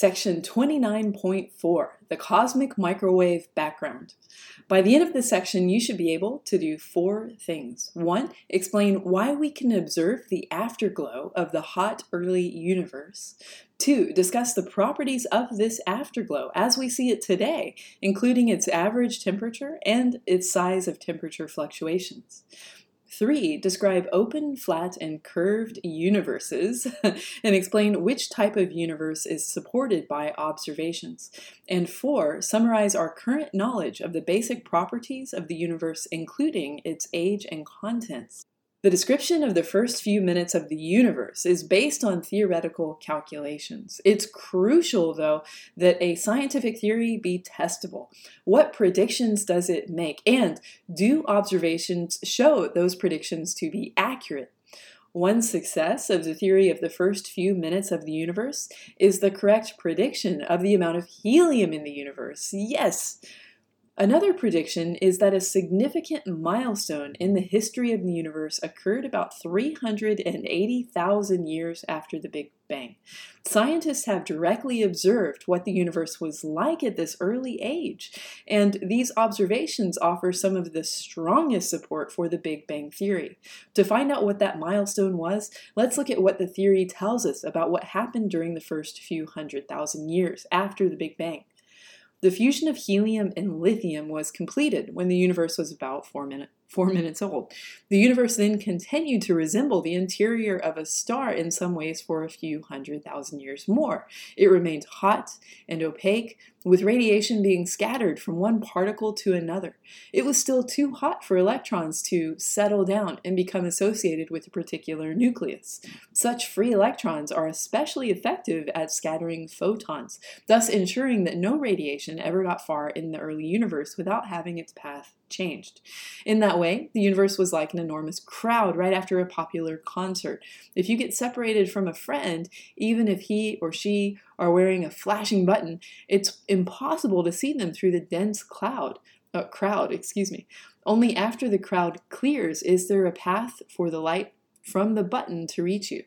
Section 29.4 The Cosmic Microwave Background. By the end of this section, you should be able to do four things. One, explain why we can observe the afterglow of the hot early universe. Two, discuss the properties of this afterglow as we see it today, including its average temperature and its size of temperature fluctuations. Three, describe open, flat, and curved universes and explain which type of universe is supported by observations. And four, summarize our current knowledge of the basic properties of the universe, including its age and contents. The description of the first few minutes of the universe is based on theoretical calculations. It's crucial, though, that a scientific theory be testable. What predictions does it make? And do observations show those predictions to be accurate? One success of the theory of the first few minutes of the universe is the correct prediction of the amount of helium in the universe. Yes, Another prediction is that a significant milestone in the history of the universe occurred about 380,000 years after the Big Bang. Scientists have directly observed what the universe was like at this early age, and these observations offer some of the strongest support for the Big Bang theory. To find out what that milestone was, let's look at what the theory tells us about what happened during the first few hundred thousand years after the Big Bang. The fusion of helium and lithium was completed when the universe was about four minutes four minutes old. The universe then continued to resemble the interior of a star in some ways for a few hundred thousand years more. It remained hot and opaque, with radiation being scattered from one particle to another. It was still too hot for electrons to settle down and become associated with a particular nucleus. Such free electrons are especially effective at scattering photons, thus ensuring that no radiation ever got far in the early universe without having its path changed. In that way, the universe was like an enormous crowd right after a popular concert. If you get separated from a friend, even if he or she are wearing a flashing button, it's impossible to see them through the dense cloud. Uh, crowd, excuse me. Only after the crowd clears is there a path for the light from the button to reach you.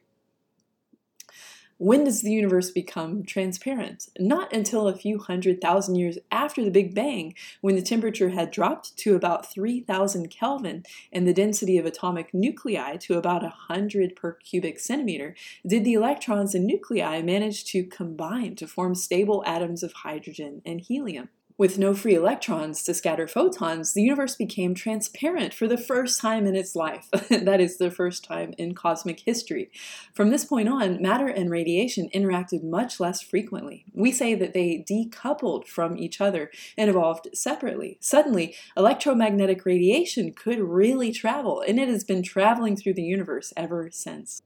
When does the universe become transparent? Not until a few hundred thousand years after the Big Bang, when the temperature had dropped to about 3000 Kelvin and the density of atomic nuclei to about 100 per cubic centimeter, did the electrons and nuclei manage to combine to form stable atoms of hydrogen and helium. With no free electrons to scatter photons, the universe became transparent for the first time in its life. that is, the first time in cosmic history. From this point on, matter and radiation interacted much less frequently. We say that they decoupled from each other and evolved separately. Suddenly, electromagnetic radiation could really travel, and it has been traveling through the universe ever since.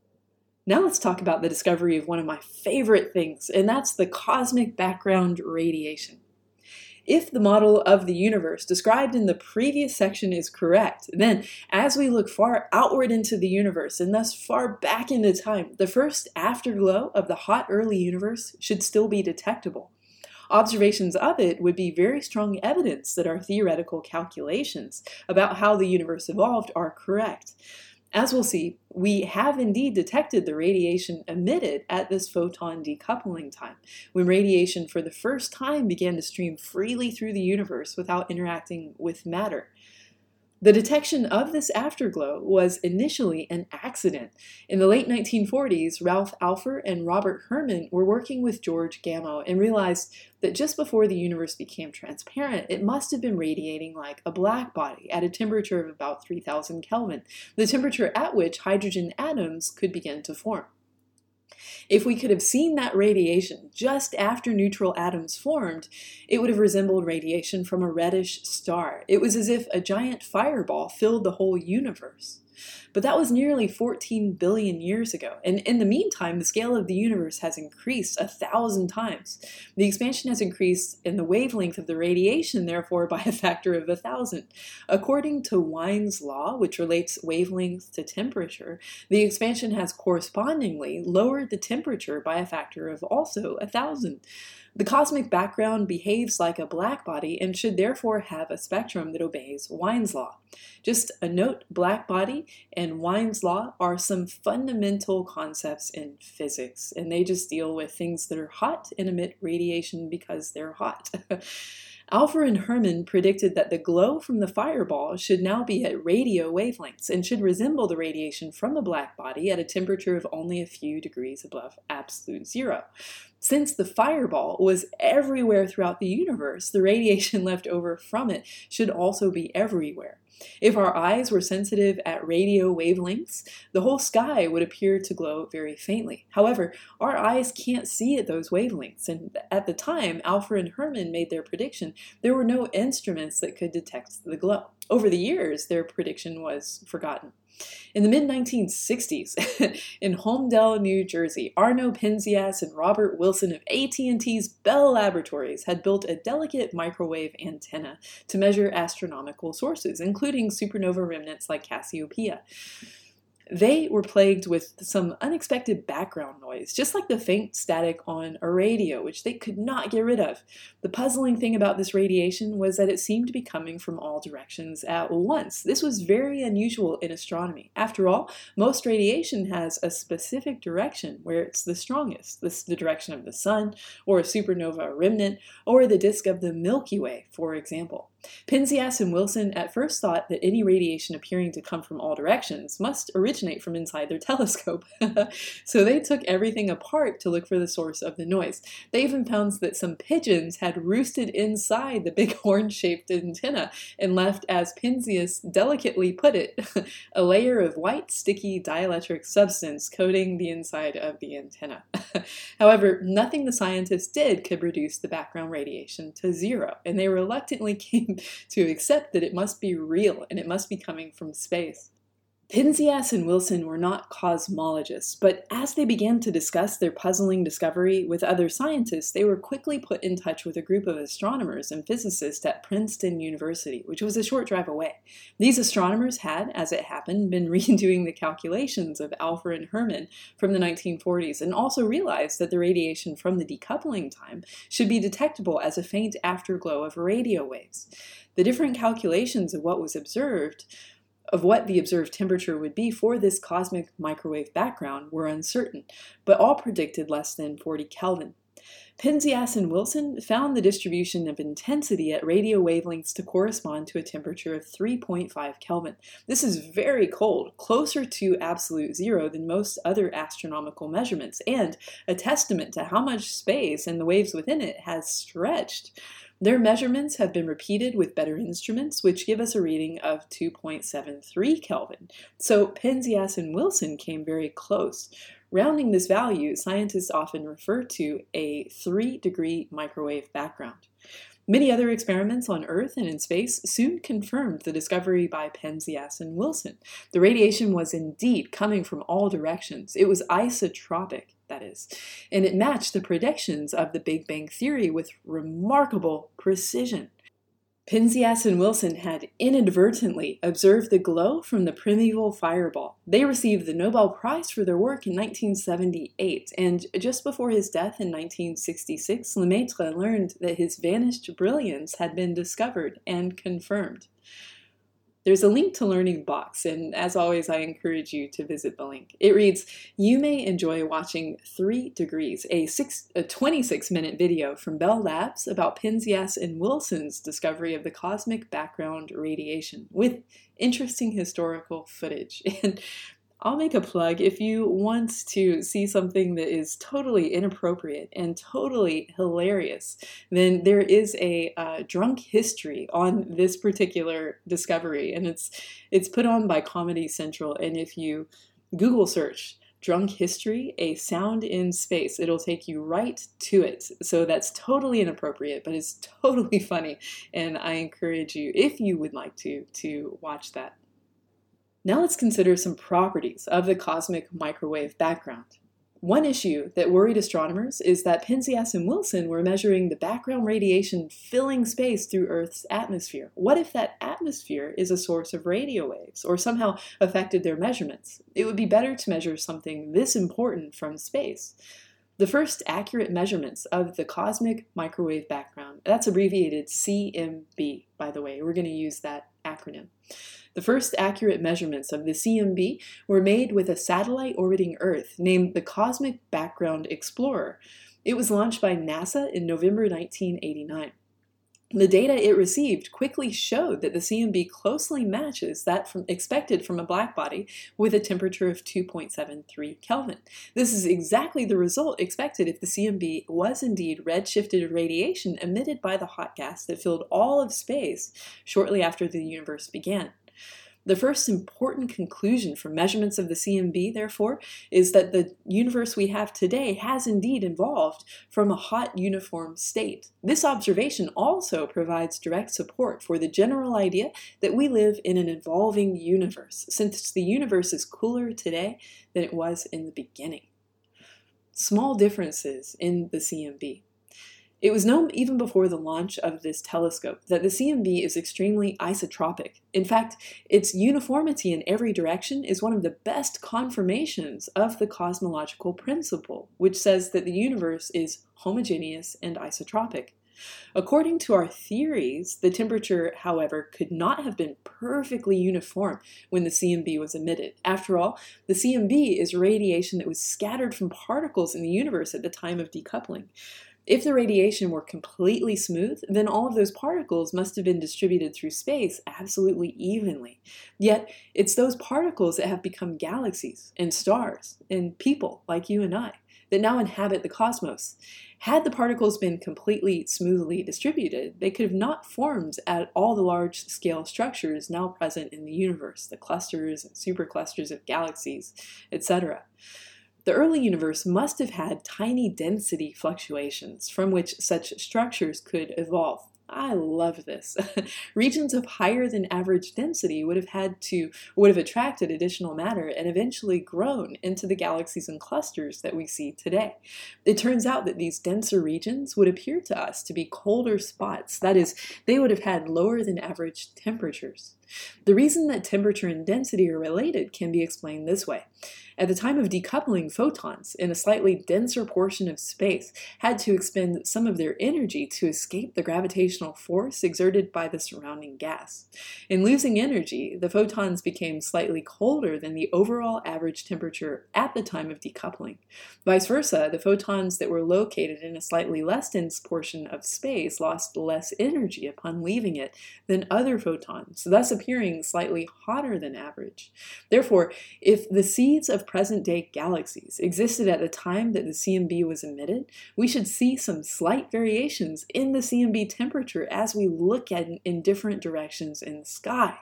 Now let's talk about the discovery of one of my favorite things, and that's the cosmic background radiation. If the model of the universe described in the previous section is correct, then as we look far outward into the universe and thus far back into time, the first afterglow of the hot early universe should still be detectable. Observations of it would be very strong evidence that our theoretical calculations about how the universe evolved are correct. As we'll see, we have indeed detected the radiation emitted at this photon decoupling time, when radiation for the first time began to stream freely through the universe without interacting with matter. The detection of this afterglow was initially an accident. In the late 1940s, Ralph Alpher and Robert Herman were working with George Gamow and realized that just before the universe became transparent, it must have been radiating like a black body at a temperature of about 3000 Kelvin, the temperature at which hydrogen atoms could begin to form. If we could have seen that radiation just after neutral atoms formed, it would have resembled radiation from a reddish star. It was as if a giant fireball filled the whole universe. But that was nearly 14 billion years ago, and in the meantime, the scale of the universe has increased a thousand times. The expansion has increased in the wavelength of the radiation, therefore, by a factor of a thousand. According to Wien's law, which relates wavelength to temperature, the expansion has correspondingly lowered the temperature by a factor of also a thousand. The cosmic background behaves like a black body and should therefore have a spectrum that obeys Wien's law. Just a note black body and Wien's law are some fundamental concepts in physics, and they just deal with things that are hot and emit radiation because they're hot. Alpher and Herman predicted that the glow from the fireball should now be at radio wavelengths and should resemble the radiation from the black body at a temperature of only a few degrees above absolute zero. Since the fireball was everywhere throughout the universe, the radiation left over from it should also be everywhere. If our eyes were sensitive at radio wavelengths, the whole sky would appear to glow very faintly. However, our eyes can't see at those wavelengths, and at the time Alpher and Herman made their prediction, there were no instruments that could detect the glow. Over the years, their prediction was forgotten. In the mid 1960s, in Holmdel, New Jersey, Arno Penzias and Robert Wilson of AT&T's Bell Laboratories had built a delicate microwave antenna to measure astronomical sources, including supernova remnants like Cassiopeia. They were plagued with some unexpected background noise, just like the faint static on a radio, which they could not get rid of. The puzzling thing about this radiation was that it seemed to be coming from all directions at once. This was very unusual in astronomy. After all, most radiation has a specific direction where it's the strongest this, the direction of the sun, or a supernova remnant, or the disk of the Milky Way, for example. Penzias and Wilson at first thought that any radiation appearing to come from all directions must originate from inside their telescope. so they took everything apart to look for the source of the noise. They even found that some pigeons had roosted inside the big horn shaped antenna and left, as Penzias delicately put it, a layer of white, sticky dielectric substance coating the inside of the antenna. However, nothing the scientists did could reduce the background radiation to zero, and they reluctantly came to accept that it must be real and it must be coming from space. Penzias and Wilson were not cosmologists, but as they began to discuss their puzzling discovery with other scientists, they were quickly put in touch with a group of astronomers and physicists at Princeton University, which was a short drive away. These astronomers had, as it happened, been redoing the calculations of Alpher and Herman from the 1940s and also realized that the radiation from the decoupling time should be detectable as a faint afterglow of radio waves. The different calculations of what was observed of what the observed temperature would be for this cosmic microwave background were uncertain, but all predicted less than 40 Kelvin. Penzias and Wilson found the distribution of intensity at radio wavelengths to correspond to a temperature of 3.5 Kelvin. This is very cold, closer to absolute zero than most other astronomical measurements, and a testament to how much space and the waves within it has stretched. Their measurements have been repeated with better instruments, which give us a reading of 2.73 Kelvin. So Penzias and Wilson came very close. Rounding this value, scientists often refer to a 3 degree microwave background. Many other experiments on Earth and in space soon confirmed the discovery by Penzias and Wilson. The radiation was indeed coming from all directions. It was isotropic that is. And it matched the predictions of the Big Bang Theory with remarkable precision. Penzias and Wilson had inadvertently observed the glow from the primeval fireball. They received the Nobel Prize for their work in 1978, and just before his death in 1966, Lemaitre learned that his vanished brilliance had been discovered and confirmed. There's a link to Learning Box, and as always, I encourage you to visit the link. It reads You may enjoy watching Three Degrees, a, six, a 26 minute video from Bell Labs about Penzias and Wilson's discovery of the cosmic background radiation with interesting historical footage. And I'll make a plug if you want to see something that is totally inappropriate and totally hilarious, then there is a uh, drunk history on this particular discovery, and it's it's put on by Comedy Central. And if you Google search drunk history, a sound in space, it'll take you right to it. So that's totally inappropriate, but it's totally funny, and I encourage you, if you would like to, to watch that. Now let's consider some properties of the cosmic microwave background. One issue that worried astronomers is that Penzias and Wilson were measuring the background radiation filling space through Earth's atmosphere. What if that atmosphere is a source of radio waves or somehow affected their measurements? It would be better to measure something this important from space. The first accurate measurements of the cosmic microwave background, that's abbreviated CMB, by the way, we're going to use that acronym. The first accurate measurements of the CMB were made with a satellite orbiting Earth named the Cosmic Background Explorer. It was launched by NASA in November 1989. The data it received quickly showed that the CMB closely matches that from expected from a black body with a temperature of 2.73 Kelvin. This is exactly the result expected if the CMB was indeed redshifted radiation emitted by the hot gas that filled all of space shortly after the universe began. The first important conclusion from measurements of the CMB, therefore, is that the universe we have today has indeed evolved from a hot uniform state. This observation also provides direct support for the general idea that we live in an evolving universe, since the universe is cooler today than it was in the beginning. Small differences in the CMB. It was known even before the launch of this telescope that the CMB is extremely isotropic. In fact, its uniformity in every direction is one of the best confirmations of the cosmological principle, which says that the universe is homogeneous and isotropic. According to our theories, the temperature, however, could not have been perfectly uniform when the CMB was emitted. After all, the CMB is radiation that was scattered from particles in the universe at the time of decoupling. If the radiation were completely smooth, then all of those particles must have been distributed through space absolutely evenly. Yet, it's those particles that have become galaxies and stars and people like you and I that now inhabit the cosmos. Had the particles been completely smoothly distributed, they could have not formed at all the large scale structures now present in the universe, the clusters and superclusters of galaxies, etc. The early universe must have had tiny density fluctuations from which such structures could evolve. I love this. Regions of higher than average density would have had to would have attracted additional matter and eventually grown into the galaxies and clusters that we see today. It turns out that these denser regions would appear to us to be colder spots. That is, they would have had lower than average temperatures. The reason that temperature and density are related can be explained this way. At the time of decoupling, photons in a slightly denser portion of space had to expend some of their energy to escape the gravitational force exerted by the surrounding gas. In losing energy, the photons became slightly colder than the overall average temperature at the time of decoupling. Vice versa, the photons that were located in a slightly less dense portion of space lost less energy upon leaving it than other photons, thus appearing slightly hotter than average. Therefore, if the seeds of present day galaxies existed at the time that the CMB was emitted, we should see some slight variations in the CMB temperature as we look at in different directions in the sky.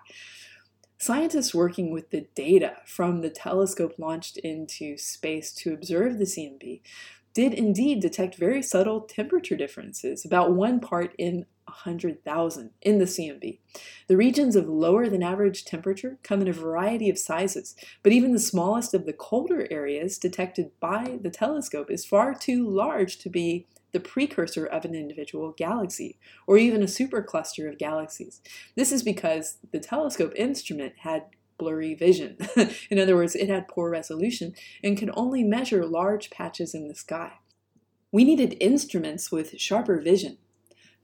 Scientists working with the data from the telescope launched into space to observe the CMB did indeed detect very subtle temperature differences, about one part in 100,000 in the CMB. The regions of lower than average temperature come in a variety of sizes, but even the smallest of the colder areas detected by the telescope is far too large to be the precursor of an individual galaxy, or even a supercluster of galaxies. This is because the telescope instrument had blurry vision. in other words, it had poor resolution and could only measure large patches in the sky. We needed instruments with sharper vision.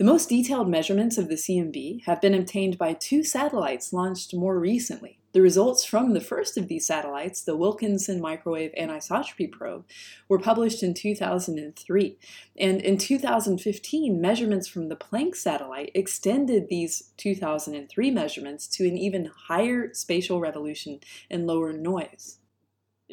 The most detailed measurements of the CMB have been obtained by two satellites launched more recently. The results from the first of these satellites, the Wilkinson Microwave Anisotropy Probe, were published in 2003. And in 2015, measurements from the Planck satellite extended these 2003 measurements to an even higher spatial revolution and lower noise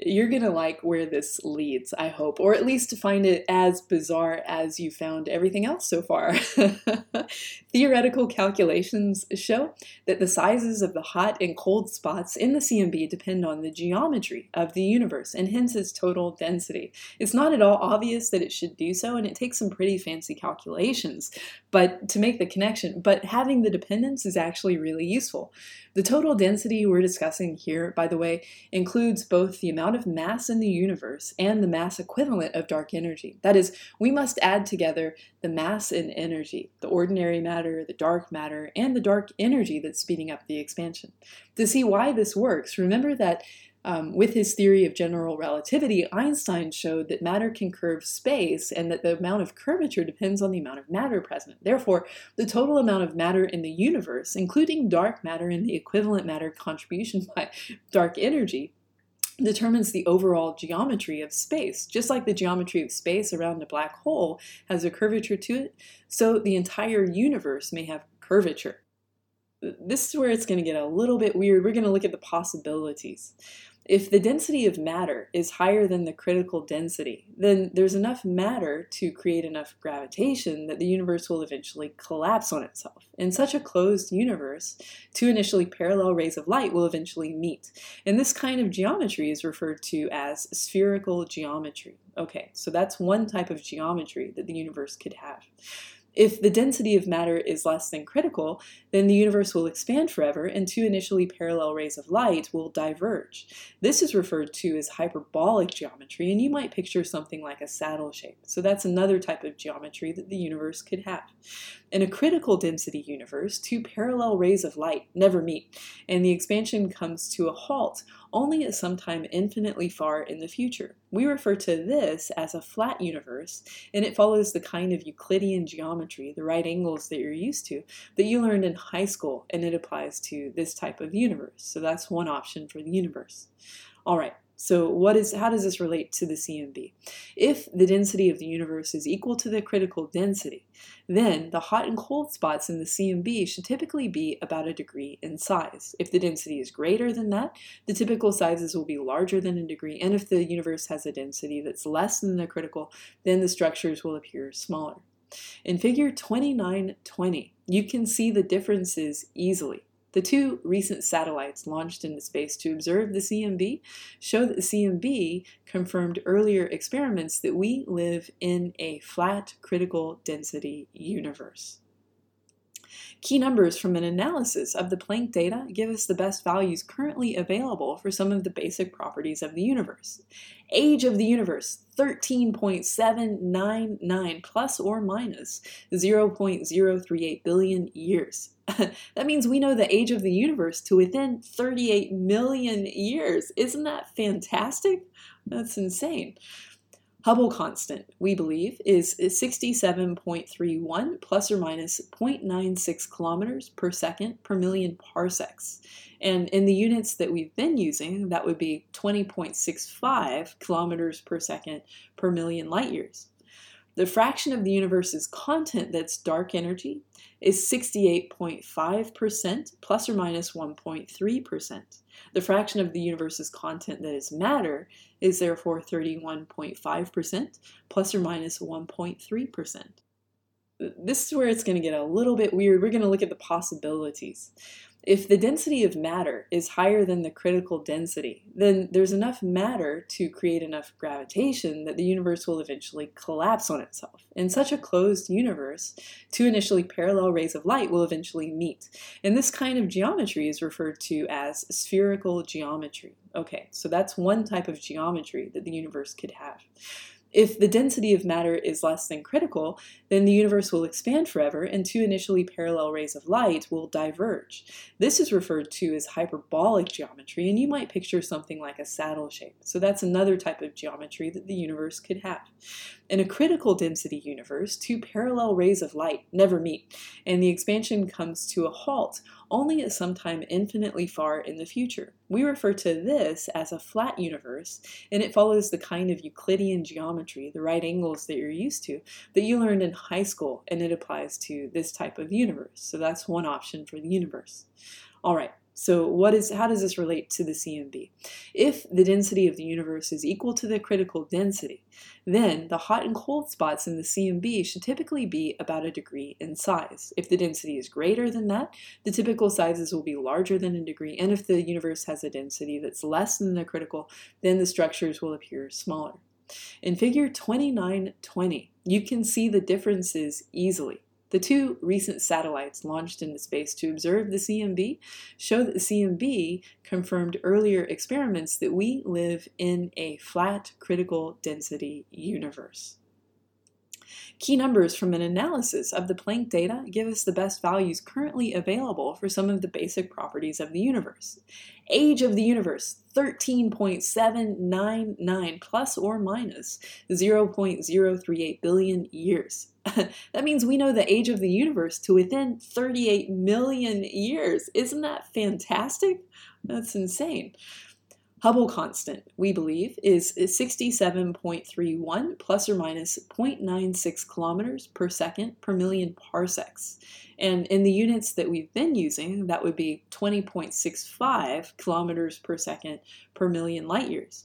you're gonna like where this leads, I hope, or at least to find it as bizarre as you found everything else so far. Theoretical calculations show that the sizes of the hot and cold spots in the CMB depend on the geometry of the universe and hence its total density. It's not at all obvious that it should do so, and it takes some pretty fancy calculations but to make the connection. But having the dependence is actually really useful. The total density we're discussing here, by the way, includes both the amount of mass in the universe and the mass equivalent of dark energy. That is, we must add together the mass and energy, the ordinary matter, the dark matter, and the dark energy that's speeding up the expansion. To see why this works, remember that Um, with his theory of general relativity, Einstein showed that matter can curve space and that the amount of curvature depends on the amount of matter present. Therefore, the total amount of matter in the universe, including dark matter and the equivalent matter contribution by dark energy, determines the overall geometry of space. Just like the geometry of space around a black hole has a curvature to it, so the entire universe may have curvature. This is where it's going to get a little bit weird. We're going to look at the possibilities. If the density of matter is higher than the critical density, then there's enough matter to create enough gravitation that the universe will eventually collapse on itself. In such a closed universe, two initially parallel rays of light will eventually meet. And this kind of geometry is referred to as spherical geometry. Okay, so that's one type of geometry that the universe could have. If the density of matter is less than critical, then the universe will expand forever and two initially parallel rays of light will diverge. This is referred to as hyperbolic geometry, and you might picture something like a saddle shape. So that's another type of geometry that the universe could have. In a critical density universe, two parallel rays of light never meet, and the expansion comes to a halt only at some time infinitely far in the future. We refer to this as a flat universe, and it follows the kind of Euclidean geometry, the right angles that you're used to, that you learned in high school, and it applies to this type of universe. So that's one option for the universe. All right, so what is how does this relate to the CMB? If the density of the universe is equal to the critical density, then the hot and cold spots in the CMB should typically be about a degree in size. If the density is greater than that, the typical sizes will be larger than a degree, and if the universe has a density that's less than the critical, then the structures will appear smaller. In figure 2920, you can see the differences easily. The two recent satellites launched into space to observe the CMB show that the CMB confirmed earlier experiments that we live in a flat critical density universe. Key numbers from an analysis of the Planck data give us the best values currently available for some of the basic properties of the universe. Age of the universe 13.799 plus or minus 0.038 billion years. that means we know the age of the universe to within 38 million years. Isn't that fantastic? That's insane. Hubble constant, we believe, is 67.31 plus or minus 0.96 kilometers per second per million parsecs. And in the units that we've been using, that would be 20.65 kilometers per second per million light years. The fraction of the universe's content that's dark energy is 68.5% plus or minus 1.3%. The fraction of the universe's content that is matter is therefore 31.5% plus or minus 1.3%. This is where it's going to get a little bit weird. We're going to look at the possibilities. If the density of matter is higher than the critical density, then there's enough matter to create enough gravitation that the universe will eventually collapse on itself. In such a closed universe, two initially parallel rays of light will eventually meet. And this kind of geometry is referred to as spherical geometry. Okay, so that's one type of geometry that the universe could have. If the density of matter is less than critical, then the universe will expand forever and two initially parallel rays of light will diverge. This is referred to as hyperbolic geometry, and you might picture something like a saddle shape. So that's another type of geometry that the universe could have. In a critical density universe, two parallel rays of light never meet, and the expansion comes to a halt only at some time infinitely far in the future. We refer to this as a flat universe, and it follows the kind of Euclidean geometry, the right angles that you're used to, that you learned in high school, and it applies to this type of universe. So that's one option for the universe. All right, so what is how does this relate to the CMB? If the density of the universe is equal to the critical density, then the hot and cold spots in the CMB should typically be about a degree in size. If the density is greater than that, the typical sizes will be larger than a degree, and if the universe has a density that's less than the critical, then the structures will appear smaller. In figure 2920, you can see the differences easily. The two recent satellites launched into space to observe the CMB show that the CMB confirmed earlier experiments that we live in a flat critical density universe. Key numbers from an analysis of the Planck data give us the best values currently available for some of the basic properties of the universe. Age of the universe 13.799 plus or minus 0.038 billion years. that means we know the age of the universe to within 38 million years. Isn't that fantastic? That's insane. Hubble constant, we believe, is 67.31 plus or minus 0.96 kilometers per second per million parsecs. And in the units that we've been using, that would be 20.65 kilometers per second per million light years.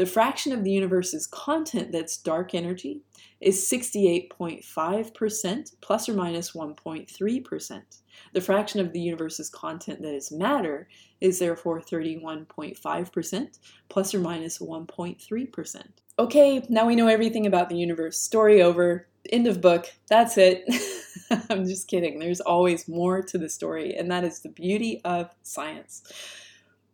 The fraction of the universe's content that's dark energy is 68.5% plus or minus 1.3%. The fraction of the universe's content that is matter is therefore 31.5% plus or minus 1.3%. Okay, now we know everything about the universe. Story over. End of book. That's it. I'm just kidding. There's always more to the story, and that is the beauty of science.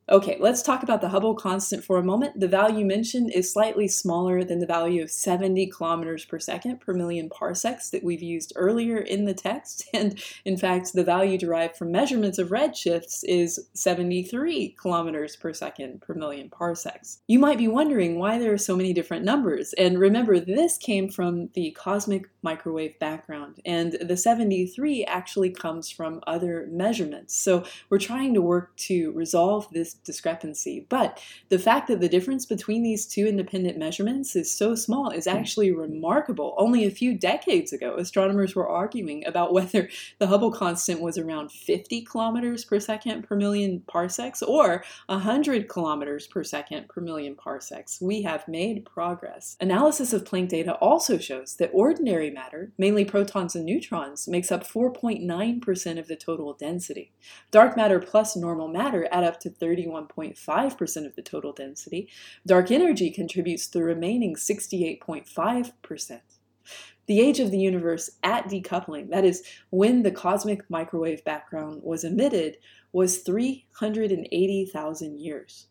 Okay, let's talk about the Hubble constant for a moment. The value mentioned is slightly smaller than the value of 70 kilometers per second per million parsecs that we've used earlier in the text. And in fact, the value derived from measurements of redshifts is 73 kilometers per second per million parsecs. You might be wondering why there are so many different numbers. And remember, this came from the cosmic microwave background, and the 73 actually comes from other measurements. So we're trying to work to resolve this discrepancy. But the fact that the difference between these two independent measurements is so small is hmm. actually remarkable. Only a few decades ago, astronomers were arguing about whether the Hubble constant was around 50 kilometers per second per million parsecs or 100 kilometers per second per million parsecs. We have made progress. Analysis of Planck data also shows that ordinary matter, mainly protons and neutrons, makes up 4.9% of the total density. Dark matter plus normal matter add up to 30 31.5% of the total density, dark energy contributes the remaining 68.5%. The age of the universe at decoupling, that is, when the cosmic microwave background was emitted, was 380,000 years.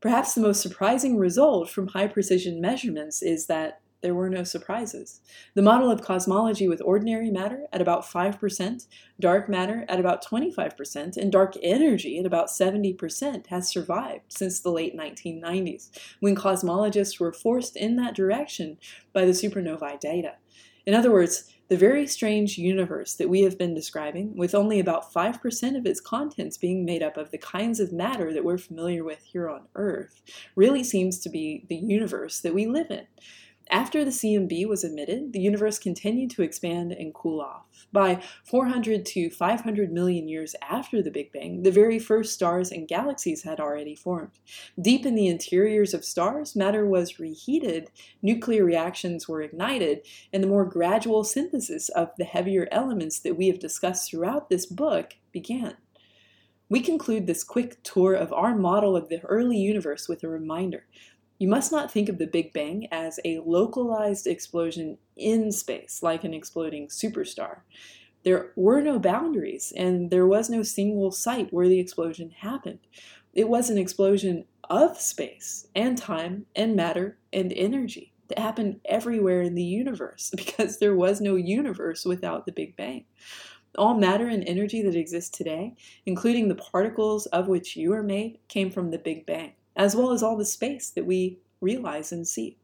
Perhaps the most surprising result from high precision measurements is that there were no surprises. The model of cosmology with ordinary matter at about 5%, dark matter at about 25%, and dark energy at about 70% has survived since the late 1990s, when cosmologists were forced in that direction by the supernovae data. In other words, the very strange universe that we have been describing, with only about 5% of its contents being made up of the kinds of matter that we're familiar with here on Earth, really seems to be the universe that we live in. After the CMB was emitted, the universe continued to expand and cool off. By 400 to 500 million years after the Big Bang, the very first stars and galaxies had already formed. Deep in the interiors of stars, matter was reheated, nuclear reactions were ignited, and the more gradual synthesis of the heavier elements that we have discussed throughout this book began. We conclude this quick tour of our model of the early universe with a reminder you must not think of the Big Bang as a localized explosion in space, like an exploding superstar. There were no boundaries, and there was no single site where the explosion happened. It was an explosion of space and time and matter and energy that happened everywhere in the universe because there was no universe without the Big Bang. All matter and energy that exists today, including the particles of which you are made, came from the Big Bang as well as all the space that we realize and see.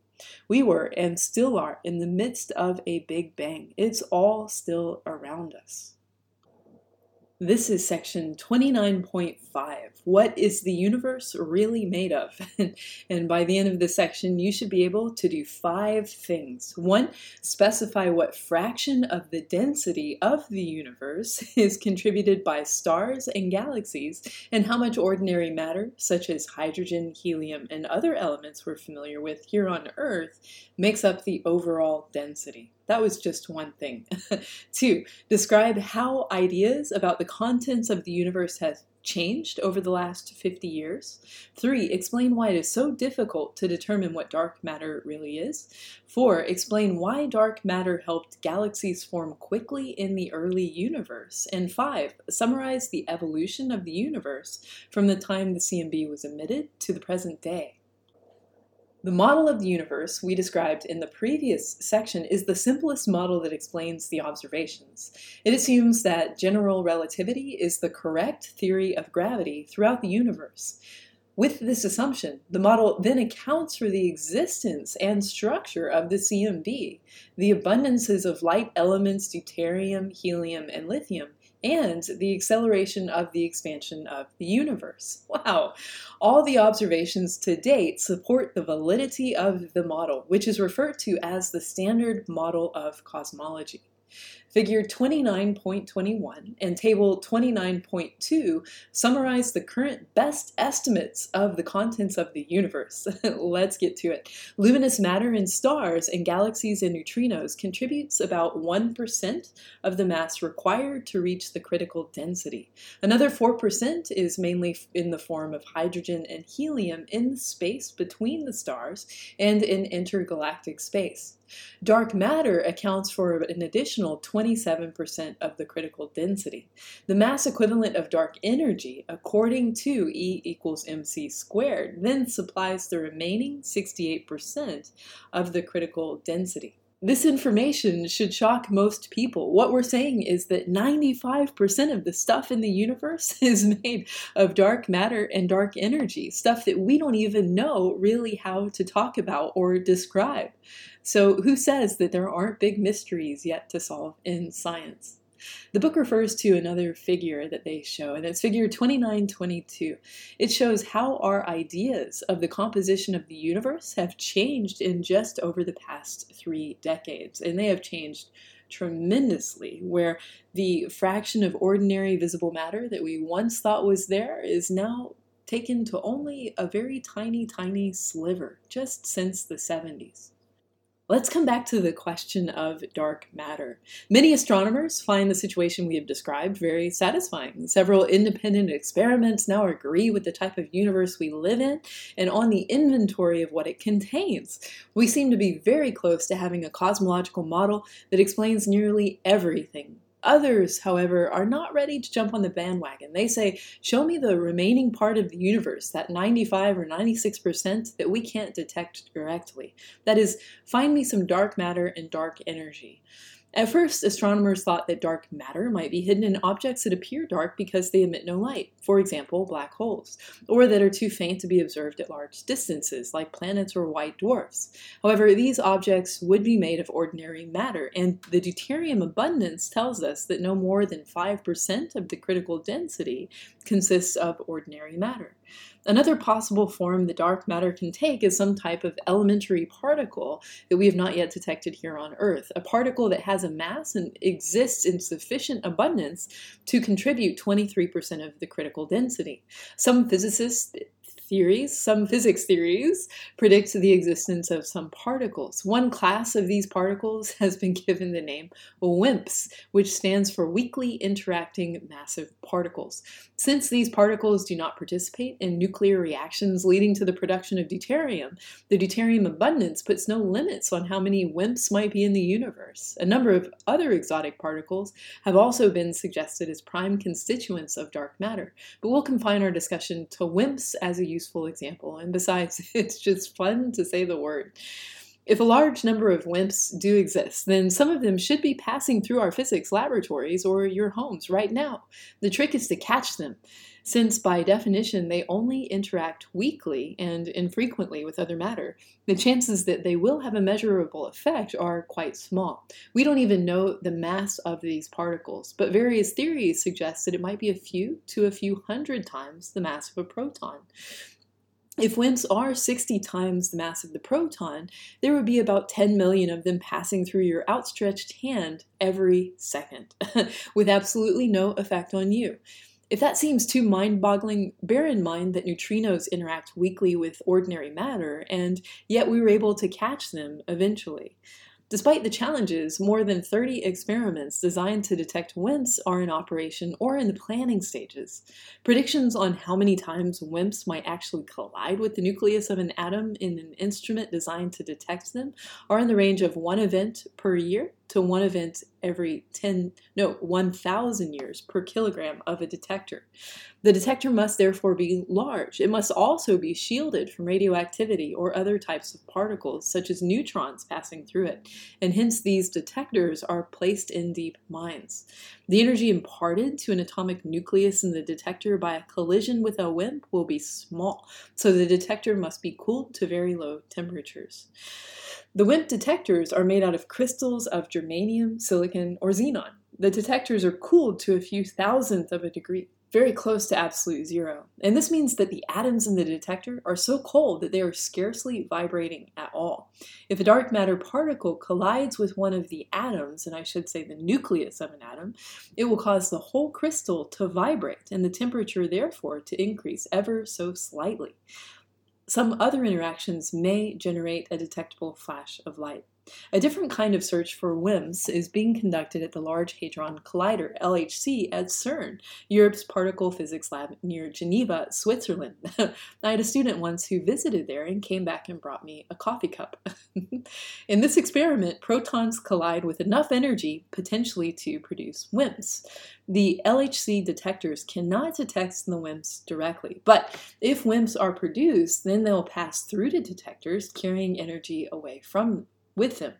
We were and still are in the midst of a big bang. It's all still around us. This is section 29.5. What is the universe really made of? and by the end of this section, you should be able to do five things. One, specify what fraction of the density of the universe is contributed by stars and galaxies, and how much ordinary matter, such as hydrogen, helium, and other elements we're familiar with here on Earth, makes up the overall density. That was just one thing. Two, describe how ideas about the contents of the universe have changed over the last 50 years. Three, explain why it is so difficult to determine what dark matter really is. Four, explain why dark matter helped galaxies form quickly in the early universe. And five, summarize the evolution of the universe from the time the CMB was emitted to the present day. The model of the universe we described in the previous section is the simplest model that explains the observations. It assumes that general relativity is the correct theory of gravity throughout the universe. With this assumption, the model then accounts for the existence and structure of the CMB, the abundances of light elements deuterium, helium, and lithium, and the acceleration of the expansion of the universe. Wow! All the observations to date support the validity of the model, which is referred to as the standard model of cosmology. Figure 29.21 and Table 29.2 summarize the current best estimates of the contents of the universe. Let's get to it. Luminous matter in stars and galaxies and neutrinos contributes about 1% of the mass required to reach the critical density. Another 4% is mainly in the form of hydrogen and helium in the space between the stars and in intergalactic space. Dark matter accounts for an additional 27% of the critical density. The mass equivalent of dark energy, according to E equals mc squared, then supplies the remaining 68% of the critical density. This information should shock most people. What we're saying is that 95% of the stuff in the universe is made of dark matter and dark energy, stuff that we don't even know really how to talk about or describe. So, who says that there aren't big mysteries yet to solve in science? The book refers to another figure that they show, and it's figure 2922. It shows how our ideas of the composition of the universe have changed in just over the past three decades, and they have changed tremendously, where the fraction of ordinary visible matter that we once thought was there is now taken to only a very tiny, tiny sliver just since the 70s. Let's come back to the question of dark matter. Many astronomers find the situation we have described very satisfying. Several independent experiments now agree with the type of universe we live in and on the inventory of what it contains. We seem to be very close to having a cosmological model that explains nearly everything Others, however, are not ready to jump on the bandwagon. They say, Show me the remaining part of the universe, that 95 or 96% that we can't detect directly. That is, find me some dark matter and dark energy. At first, astronomers thought that dark matter might be hidden in objects that appear dark because they emit no light, for example, black holes, or that are too faint to be observed at large distances, like planets or white dwarfs. However, these objects would be made of ordinary matter, and the deuterium abundance tells us that no more than 5% of the critical density consists of ordinary matter. Another possible form the dark matter can take is some type of elementary particle that we have not yet detected here on Earth, a particle that has a mass and exists in sufficient abundance to contribute 23% of the critical density. Some physicists theories, some physics theories, predict the existence of some particles. One class of these particles has been given the name WIMPs, which stands for Weakly Interacting Massive Particles. Since these particles do not participate in nuclear reactions leading to the production of deuterium, the deuterium abundance puts no limits on how many WIMPs might be in the universe. A number of other exotic particles have also been suggested as prime constituents of dark matter, but we'll confine our discussion to WIMPs as a useful example. And besides, it's just fun to say the word. If a large number of WIMPs do exist, then some of them should be passing through our physics laboratories or your homes right now. The trick is to catch them, since by definition they only interact weakly and infrequently with other matter. The chances that they will have a measurable effect are quite small. We don't even know the mass of these particles, but various theories suggest that it might be a few to a few hundred times the mass of a proton. If WIMPs are 60 times the mass of the proton, there would be about 10 million of them passing through your outstretched hand every second, with absolutely no effect on you. If that seems too mind boggling, bear in mind that neutrinos interact weakly with ordinary matter, and yet we were able to catch them eventually. Despite the challenges, more than 30 experiments designed to detect WIMPs are in operation or in the planning stages. Predictions on how many times WIMPs might actually collide with the nucleus of an atom in an instrument designed to detect them are in the range of one event per year to one event every 10, no, 1,000 years per kilogram of a detector. The detector must therefore be large. It must also be shielded from radioactivity or other types of particles, such as neutrons passing through it, and hence these detectors are placed in deep mines. The energy imparted to an atomic nucleus in the detector by a collision with a WIMP will be small, so the detector must be cooled to very low temperatures. The WIMP detectors are made out of crystals of germanium, silicon, or xenon. The detectors are cooled to a few thousandth of a degree, very close to absolute zero. And this means that the atoms in the detector are so cold that they are scarcely vibrating at all. If a dark matter particle collides with one of the atoms, and I should say the nucleus of an atom, it will cause the whole crystal to vibrate and the temperature, therefore, to increase ever so slightly. Some other interactions may generate a detectable flash of light. A different kind of search for WIMPs is being conducted at the Large Hadron Collider, LHC, at CERN, Europe's particle physics lab near Geneva, Switzerland. I had a student once who visited there and came back and brought me a coffee cup. In this experiment, protons collide with enough energy potentially to produce WIMPs. The LHC detectors cannot detect the WIMPs directly, but if WIMPs are produced, then they'll pass through the detectors, carrying energy away from with them.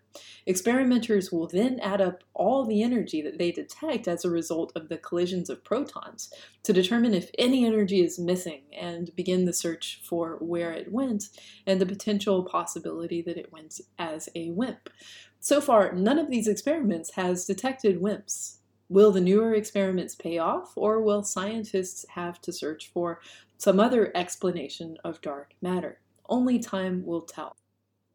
Experimenters will then add up all the energy that they detect as a result of the collisions of protons to determine if any energy is missing and begin the search for where it went and the potential possibility that it went as a WIMP. So far, none of these experiments has detected WIMPs. Will the newer experiments pay off, or will scientists have to search for some other explanation of dark matter? Only time will tell.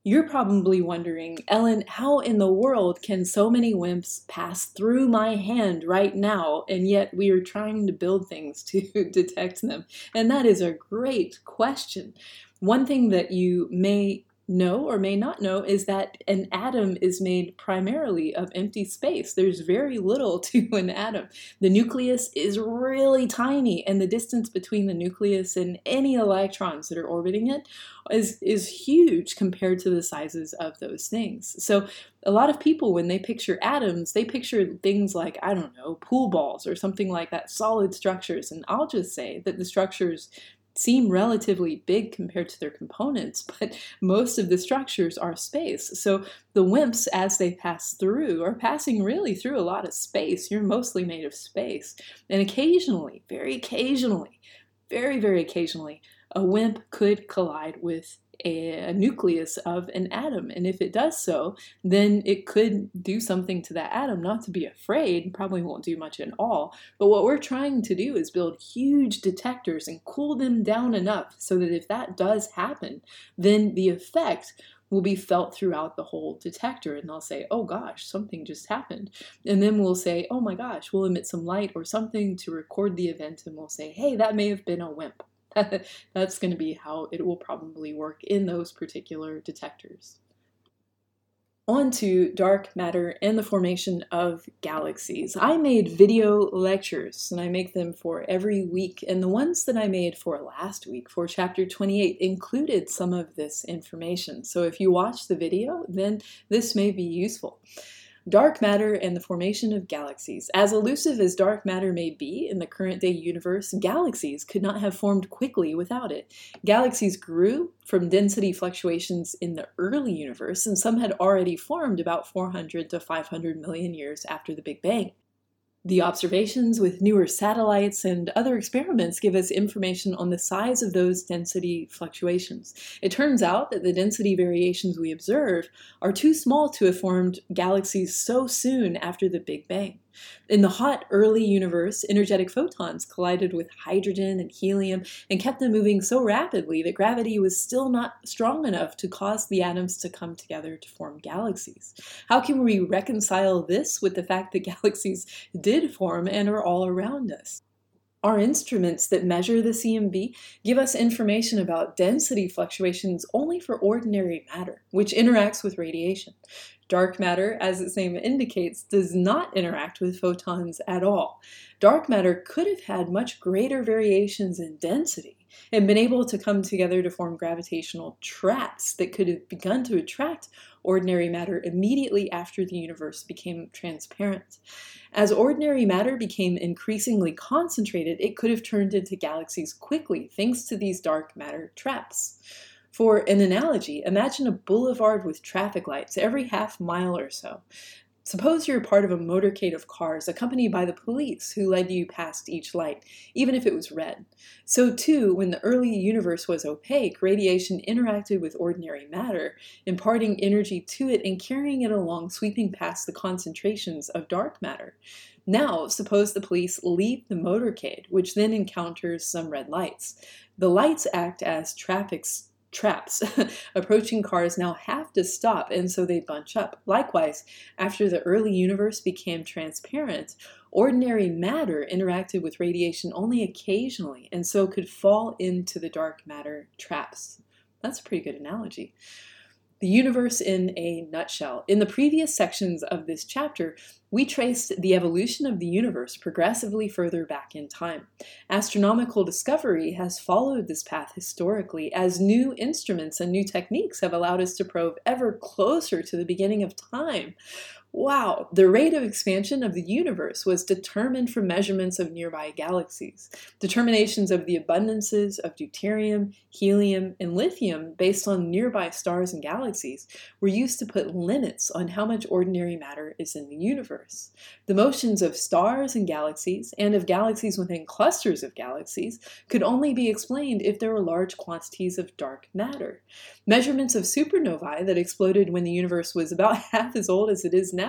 You're probably wondering, Ellen, how in the world can so many WIMPs pass through my hand right now, and yet we are trying to build things to detect them? And that is a great question. One thing that you may know or may not know is that an atom is made primarily of empty space. There's very little to an atom. The nucleus is really tiny, and the distance between the nucleus and any electrons that are orbiting it is, is huge compared to the sizes of those things. So, a lot of people, when they picture atoms, they picture things like, I don't know, pool balls or something like that, solid structures. And I'll just say that the structures seem relatively big compared to their components, but most of the structures are space. So the WIMPs, as they pass through, are passing really through a lot of space. You're mostly made of space. And occasionally, very occasionally, very, very occasionally, a WIMP could collide with a, a, nucleus of an atom. And if it does so, then it could do something to that atom. Not to be afraid, probably won't do much at all. But what we're trying to do is build huge detectors and cool them down enough so that if that does happen, then the effect will be felt throughout the whole detector and they'll say, oh gosh, something just happened. And then we'll say, oh my gosh, we'll emit some light or something to record the event and we'll say, hey, that may have been a WIMP. That's going to be how it will probably work in those particular detectors. On to dark matter and the formation of galaxies. I made video lectures and I make them for every week, and the ones that I made for last week for chapter 28 included some of this information. So if you watch the video, then this may be useful. Dark matter and the formation of galaxies. As elusive as dark matter may be in the current day universe, galaxies could not have formed quickly without it. Galaxies grew from density fluctuations in the early universe, and some had already formed about 400 to 500 million years after the Big Bang. The observations with newer satellites and other experiments give us information on the size of those density fluctuations. It turns out that the density variations we observe are too small to have formed galaxies so soon after the Big Bang. In the hot early universe, energetic photons collided with hydrogen and helium and kept them moving so rapidly that gravity was still not strong enough to cause the atoms to come together to form galaxies. How can we reconcile this with the fact that galaxies did form and are all around us? Our instruments that measure the CMB give us information about density fluctuations only for ordinary matter, which interacts with radiation. Dark matter, as its name indicates, does not interact with photons at all. Dark matter could have had much greater variations in density, and been able to come together to form gravitational traps that could have begun to attract ordinary matter immediately after the universe became transparent. As ordinary matter became increasingly concentrated, it could have turned into galaxies quickly thanks to these dark matter traps. For an analogy, imagine a boulevard with traffic lights every half mile or so. Suppose you're part of a motorcade of cars accompanied by the police who led you past each light, even if it was red. So, too, when the early universe was opaque, radiation interacted with ordinary matter, imparting energy to it and carrying it along, sweeping past the concentrations of dark matter. Now, suppose the police leave the motorcade, which then encounters some red lights. The lights act as traffic traps. Approaching cars now have to stop, and so they bunch up. Likewise, after the early universe became transparent, ordinary matter interacted with radiation only occasionally, and so could fall into the dark matter traps. That's a pretty good analogy. The universe in a nutshell. In the previous sections of this chapter, we traced the evolution of the universe progressively further back in time. Astronomical discovery has followed this path historically as new instruments and new techniques have allowed us to probe ever closer to the beginning of time. Wow, the rate of expansion of the universe was determined from measurements of nearby galaxies. Determinations of the abundances of deuterium, helium, and lithium based on nearby stars and galaxies were used to put limits on how much ordinary matter is in the universe. The motions of stars and galaxies, and of galaxies within clusters of galaxies, could only be explained if there were large quantities of dark matter. Measurements of supernovae that exploded when the universe was about half as old as it is now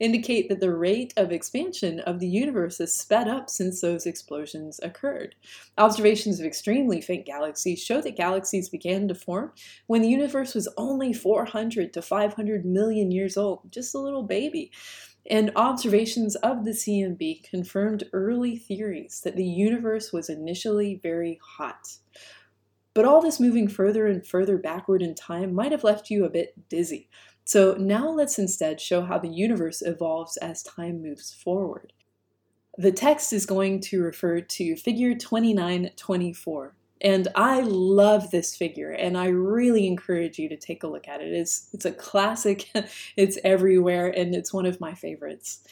indicate that the rate of expansion of the universe has sped up since those explosions occurred. Observations of extremely faint galaxies show that galaxies began to form when the universe was only 400 to 500 million years old, just a little baby. And observations of the CMB confirmed early theories that the universe was initially very hot. But all this moving further and further backward in time might have left you a bit dizzy. So now let's instead show how the universe evolves as time moves forward. The text is going to refer to figure 2924. And I love this figure, and I really encourage you to take a look at it. It's, it's a classic, it's everywhere, and it's one of my favorites.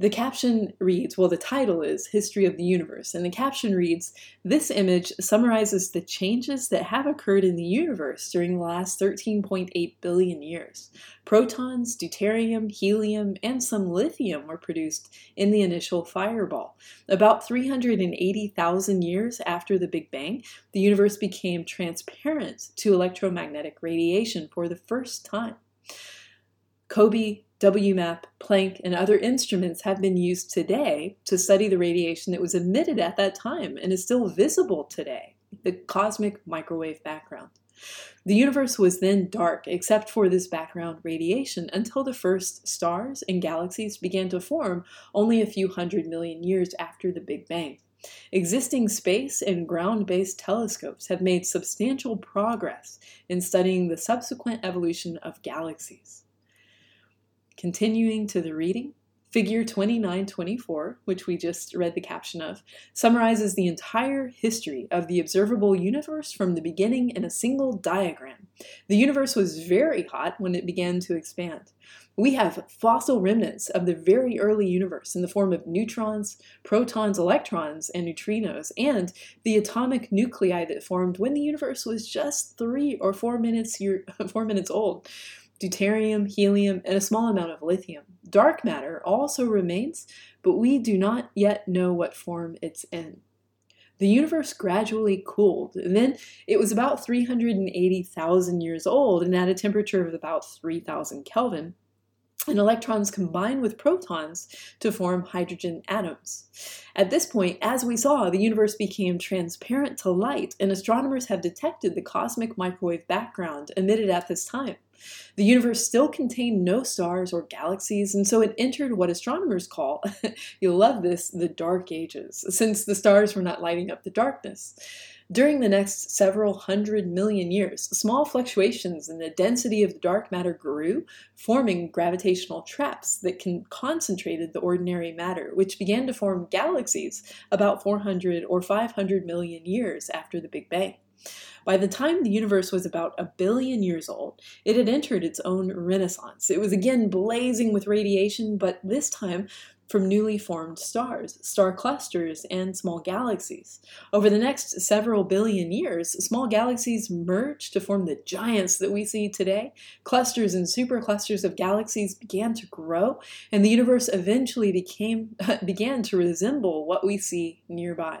The caption reads, well, the title is History of the Universe, and the caption reads, This image summarizes the changes that have occurred in the universe during the last 13.8 billion years. Protons, deuterium, helium, and some lithium were produced in the initial fireball. About 380,000 years after the Big Bang, the universe became transparent to electromagnetic radiation for the first time. COBE WMAP, Planck, and other instruments have been used today to study the radiation that was emitted at that time and is still visible today, the cosmic microwave background. The universe was then dark except for this background radiation until the first stars and galaxies began to form only a few hundred million years after the Big Bang. Existing space and ground based telescopes have made substantial progress in studying the subsequent evolution of galaxies. Continuing to the reading, Figure 2924, which we just read the caption of, summarizes the entire history of the observable universe from the beginning in a single diagram. The universe was very hot when it began to expand. We have fossil remnants of the very early universe in the form of neutrons, protons, electrons, and neutrinos, and the atomic nuclei that formed when the universe was just three or four minutes, year, four minutes old deuterium, helium, and a small amount of lithium. Dark matter also remains, but we do not yet know what form it's in. The universe gradually cooled, and then it was about 380,000 years old and at a temperature of about 3,000 Kelvin and electrons combine with protons to form hydrogen atoms. At this point, as we saw, the universe became transparent to light, and astronomers have detected the cosmic microwave background emitted at this time. The universe still contained no stars or galaxies, and so it entered what astronomers call, you'll love this, the dark ages, since the stars were not lighting up the darkness. During the next several hundred million years, small fluctuations in the density of the dark matter grew, forming gravitational traps that con- concentrated the ordinary matter, which began to form galaxies about 400 or 500 million years after the Big Bang. By the time the universe was about a billion years old, it had entered its own renaissance. It was again blazing with radiation, but this time from newly formed stars, star clusters, and small galaxies. Over the next several billion years, small galaxies merged to form the giants that we see today. Clusters and superclusters of galaxies began to grow, and the universe eventually became began to resemble what we see nearby.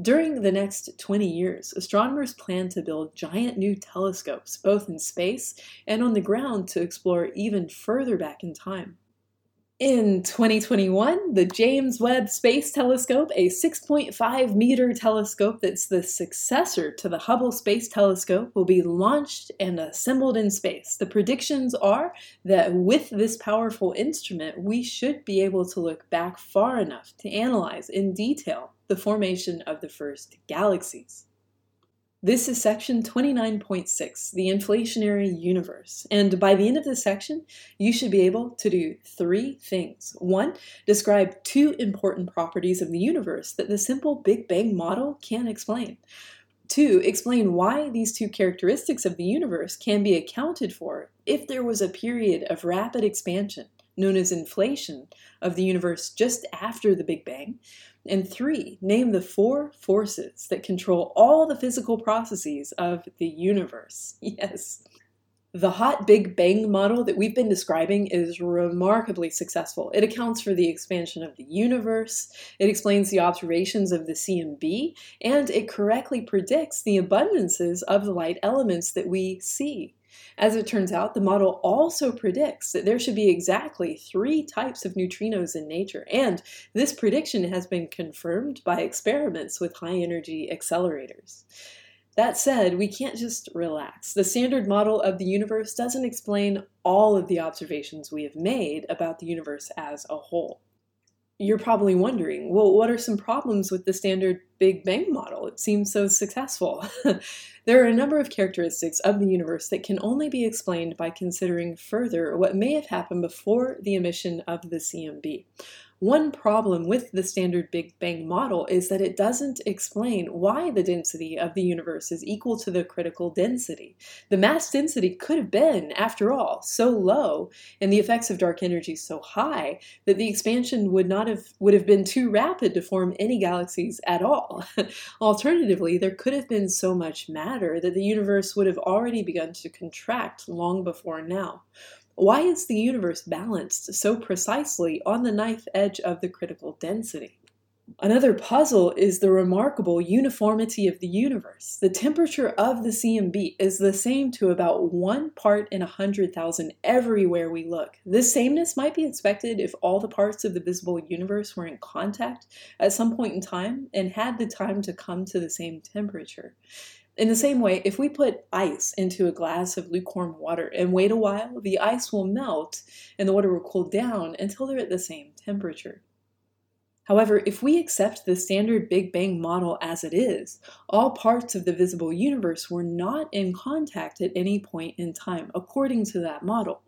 During the next 20 years, astronomers plan to build giant new telescopes, both in space and on the ground, to explore even further back in time. In 2021, the James Webb Space Telescope, a 6.5 meter telescope that's the successor to the Hubble Space Telescope, will be launched and assembled in space. The predictions are that with this powerful instrument, we should be able to look back far enough to analyze in detail the formation of the first galaxies. This is section 29.6, the inflationary universe. And by the end of this section, you should be able to do three things. One, describe two important properties of the universe that the simple Big Bang model can explain. Two, explain why these two characteristics of the universe can be accounted for if there was a period of rapid expansion, known as inflation, of the universe just after the Big Bang. And three, name the four forces that control all the physical processes of the universe. Yes. The hot Big Bang model that we've been describing is remarkably successful. It accounts for the expansion of the universe, it explains the observations of the CMB, and it correctly predicts the abundances of the light elements that we see. As it turns out, the model also predicts that there should be exactly three types of neutrinos in nature, and this prediction has been confirmed by experiments with high energy accelerators. That said, we can't just relax. The standard model of the universe doesn't explain all of the observations we have made about the universe as a whole you're probably wondering, well, what are some problems with the standard Big Bang model? It seems so successful. there are a number of characteristics of the universe that can only be explained by considering further what may have happened before the emission of the CMB. One problem with the standard Big Bang model is that it doesn't explain why the density of the universe is equal to the critical density. The mass density could have been, after all, so low and the effects of dark energy so high that the expansion would not have would have been too rapid to form any galaxies at all. Alternatively, there could have been so much matter that the universe would have already begun to contract long before now. Why is the universe balanced so precisely on the knife edge of the critical density? Another puzzle is the remarkable uniformity of the universe. The temperature of the CMB is the same to about one part in a hundred thousand everywhere we look. This sameness might be expected if all the parts of the visible universe were in contact at some point in time and had the time to come to the same temperature. In the same way, if we put ice into a glass of lukewarm water and wait a while, the ice will melt and the water will cool down until they're at the same temperature. However, if we accept the standard Big Bang model as it is, all parts of the visible universe were not in contact at any point in time, according to that model.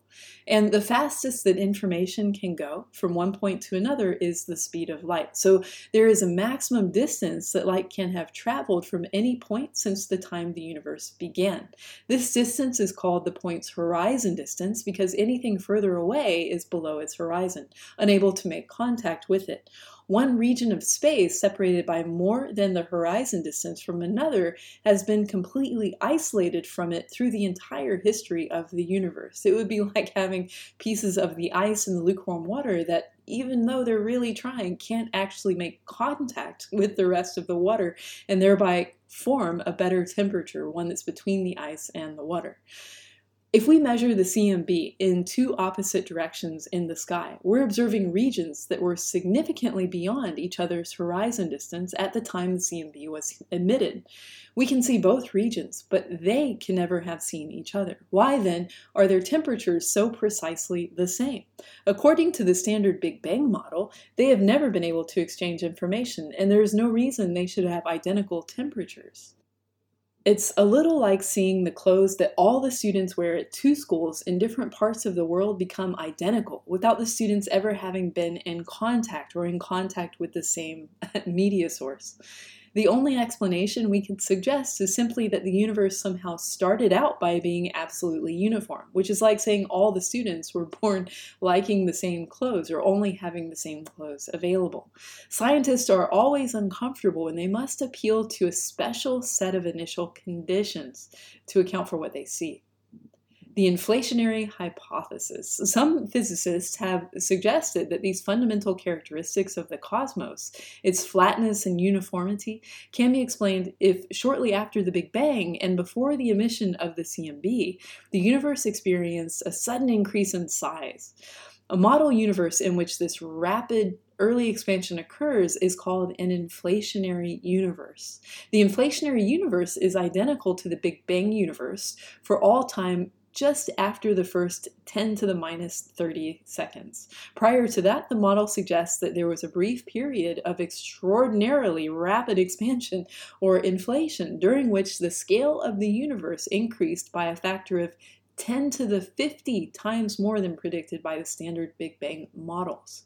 And the fastest that information can go from one point to another is the speed of light. So there is a maximum distance that light can have traveled from any point since the time the universe began. This distance is called the point's horizon distance because anything further away is below its horizon, unable to make contact with it. One region of space separated by more than the horizon distance from another has been completely isolated from it through the entire history of the universe. It would be like having pieces of the ice in the lukewarm water that even though they're really trying, can't actually make contact with the rest of the water and thereby form a better temperature, one that's between the ice and the water. If we measure the CMB in two opposite directions in the sky, we're observing regions that were significantly beyond each other's horizon distance at the time the CMB was emitted. We can see both regions, but they can never have seen each other. Why then are their temperatures so precisely the same? According to the standard Big Bang model, they have never been able to exchange information, and there is no reason they should have identical temperatures. It's a little like seeing the clothes that all the students wear at two schools in different parts of the world become identical without the students ever having been in contact or in contact with the same media source. The only explanation we can suggest is simply that the universe somehow started out by being absolutely uniform, which is like saying all the students were born liking the same clothes or only having the same clothes available. Scientists are always uncomfortable and they must appeal to a special set of initial conditions to account for what they see the inflationary hypothesis. Some physicists have suggested that these fundamental characteristics of the cosmos, its flatness and uniformity, can be explained if shortly after the Big Bang and before the emission of the CMB, the universe experienced a sudden increase in size. A model universe in which this rapid early expansion occurs is called an inflationary universe. The inflationary universe is identical to the Big Bang universe for all time just after the first 10 to the minus 30 seconds. Prior to that, the model suggests that there was a brief period of extraordinarily rapid expansion or inflation during which the scale of the universe increased by a factor of 10 to the 50 times more than predicted by the standard Big Bang models.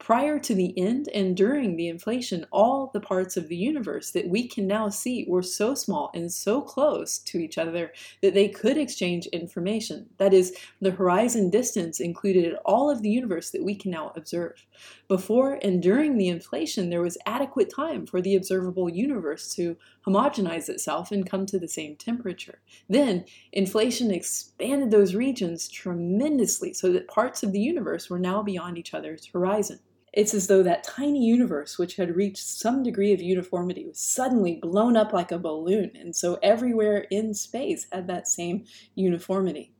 Prior to the end and during the inflation, all the parts of the universe that we can now see were so small and so close to each other that they could exchange information. That is, the horizon distance included all of the universe that we can now observe. Before and during the inflation, there was adequate time for the observable universe to homogenize itself and come to the same temperature. Then, inflation expanded those regions tremendously so that parts of the universe were now beyond each other's horizon. It's as though that tiny universe, which had reached some degree of uniformity, was suddenly blown up like a balloon, and so everywhere in space had that same uniformity.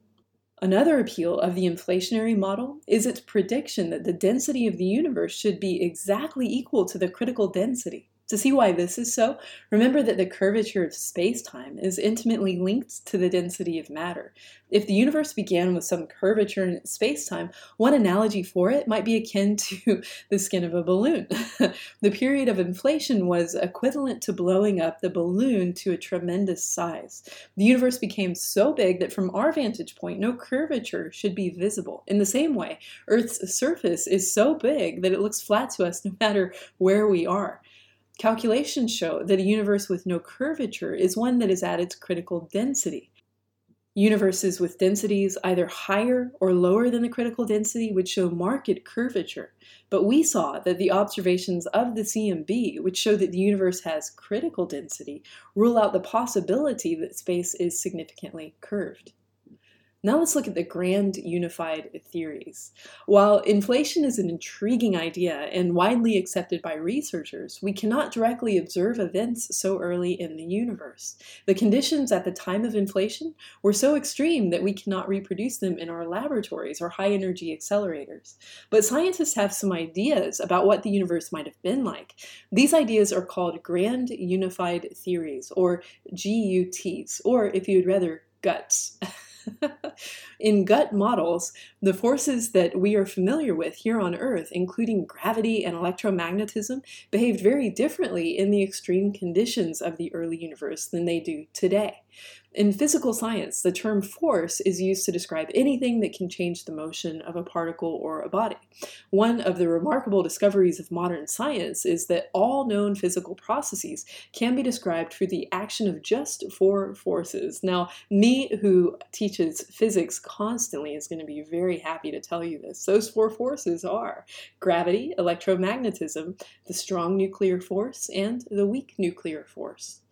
Another appeal of the inflationary model is its prediction that the density of the universe should be exactly equal to the critical density. To see why this is so, remember that the curvature of space-time is intimately linked to the density of matter. If the universe began with some curvature in space-time, one analogy for it might be akin to the skin of a balloon. the period of inflation was equivalent to blowing up the balloon to a tremendous size. The universe became so big that from our vantage point, no curvature should be visible. In the same way, Earth's surface is so big that it looks flat to us no matter where we are. Calculations show that a universe with no curvature is one that is at its critical density. Universes with densities either higher or lower than the critical density would show marked curvature, but we saw that the observations of the CMB, which show that the universe has critical density, rule out the possibility that space is significantly curved. Now let's look at the grand unified theories. While inflation is an intriguing idea and widely accepted by researchers, we cannot directly observe events so early in the universe. The conditions at the time of inflation were so extreme that we cannot reproduce them in our laboratories or high energy accelerators. But scientists have some ideas about what the universe might have been like. These ideas are called grand unified theories, or GUTs, or if you'd rather, GUTS. in gut models, the forces that we are familiar with here on Earth, including gravity and electromagnetism, behaved very differently in the extreme conditions of the early universe than they do today. In physical science, the term force is used to describe anything that can change the motion of a particle or a body. One of the remarkable discoveries of modern science is that all known physical processes can be described through the action of just four forces. Now, me, who teaches physics constantly, is going to be very happy to tell you this. Those four forces are gravity, electromagnetism, the strong nuclear force, and the weak nuclear force.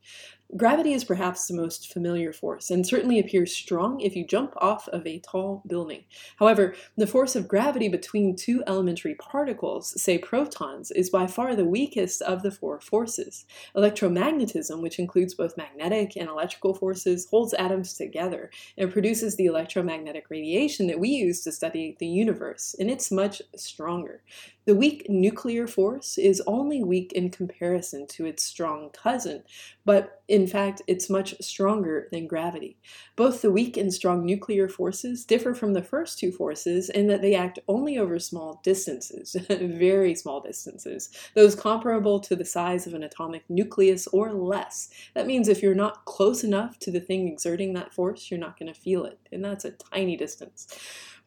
Gravity is perhaps the most familiar force, and certainly appears strong if you jump off of a tall building. However, the force of gravity between two elementary particles, say protons, is by far the weakest of the four forces. Electromagnetism, which includes both magnetic and electrical forces, holds atoms together and produces the electromagnetic radiation that we use to study the universe, and it's much stronger. The weak nuclear force is only weak in comparison to its strong cousin, but in fact, it's much stronger than gravity. Both the weak and strong nuclear forces differ from the first two forces in that they act only over small distances, very small distances, those comparable to the size of an atomic nucleus or less. That means if you're not close enough to the thing exerting that force, you're not going to feel it, and that's a tiny distance.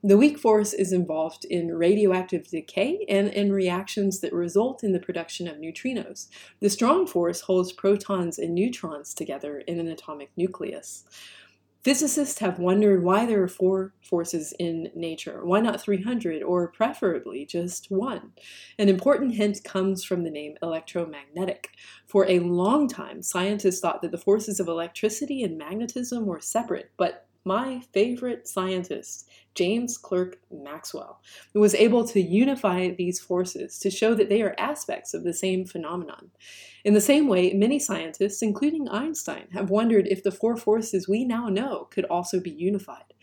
The weak force is involved in radioactive decay and in reactions that result in the production of neutrinos. The strong force holds protons and neutrons together in an atomic nucleus. Physicists have wondered why there are four forces in nature. Why not 300 or preferably just one? An important hint comes from the name electromagnetic. For a long time, scientists thought that the forces of electricity and magnetism were separate, but my favorite scientist, James Clerk Maxwell, who was able to unify these forces to show that they are aspects of the same phenomenon. In the same way, many scientists, including Einstein, have wondered if the four forces we now know could also be unified.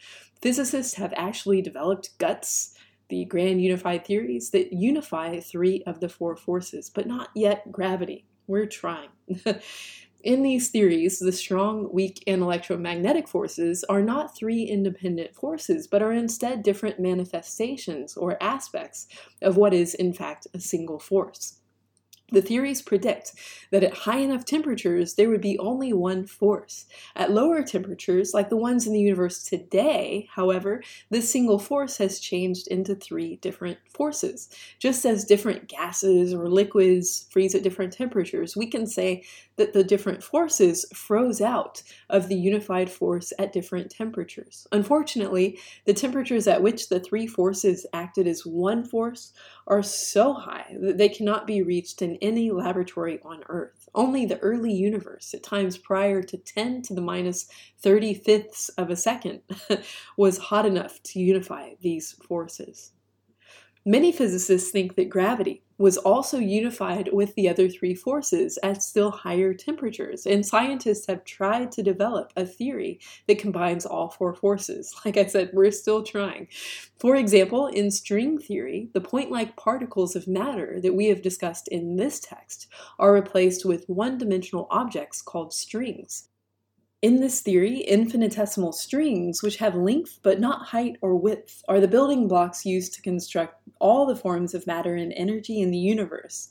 Physicists have actually developed GUTS, the grand unified theories, that unify three of the four forces, but not yet gravity. We're trying. In these theories, the strong, weak, and electromagnetic forces are not three independent forces, but are instead different manifestations or aspects of what is, in fact, a single force. The theories predict that at high enough temperatures, there would be only one force. At lower temperatures, like the ones in the universe today, however, this single force has changed into three different forces. Just as different gases or liquids freeze at different temperatures, we can say that the different forces froze out of the unified force at different temperatures. Unfortunately, the temperatures at which the three forces acted as one force are so high that they cannot be reached in any laboratory on Earth. Only the early universe, at times prior to 10 to the minus 35ths of a second, was hot enough to unify these forces. Many physicists think that gravity was also unified with the other three forces at still higher temperatures, and scientists have tried to develop a theory that combines all four forces. Like I said, we're still trying. For example, in string theory, the point like particles of matter that we have discussed in this text are replaced with one dimensional objects called strings. In this theory, infinitesimal strings, which have length but not height or width, are the building blocks used to construct all the forms of matter and energy in the universe.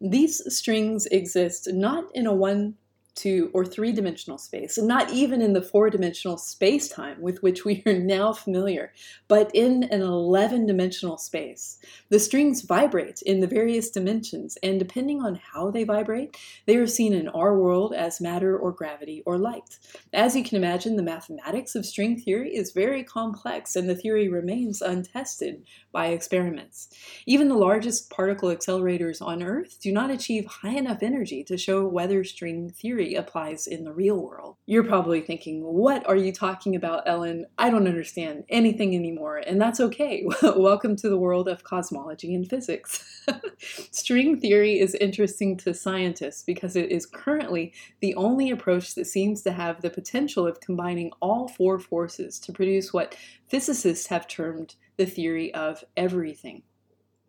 These strings exist not in a one two, or three dimensional space, and not even in the four dimensional space time with which we are now familiar, but in an 11 dimensional space. The strings vibrate in the various dimensions, and depending on how they vibrate, they are seen in our world as matter or gravity or light. As you can imagine, the mathematics of string theory is very complex, and the theory remains untested by experiments. Even the largest particle accelerators on Earth do not achieve high enough energy to show whether string theory applies in the real world. You're probably thinking, What are you talking about, Ellen? I don't understand anything anymore, and that's okay. Welcome to the world of cosmology and physics. String theory is interesting to scientists because it is currently the only approach that seems to have the potential of combining all four forces to produce what physicists have termed the theory of everything.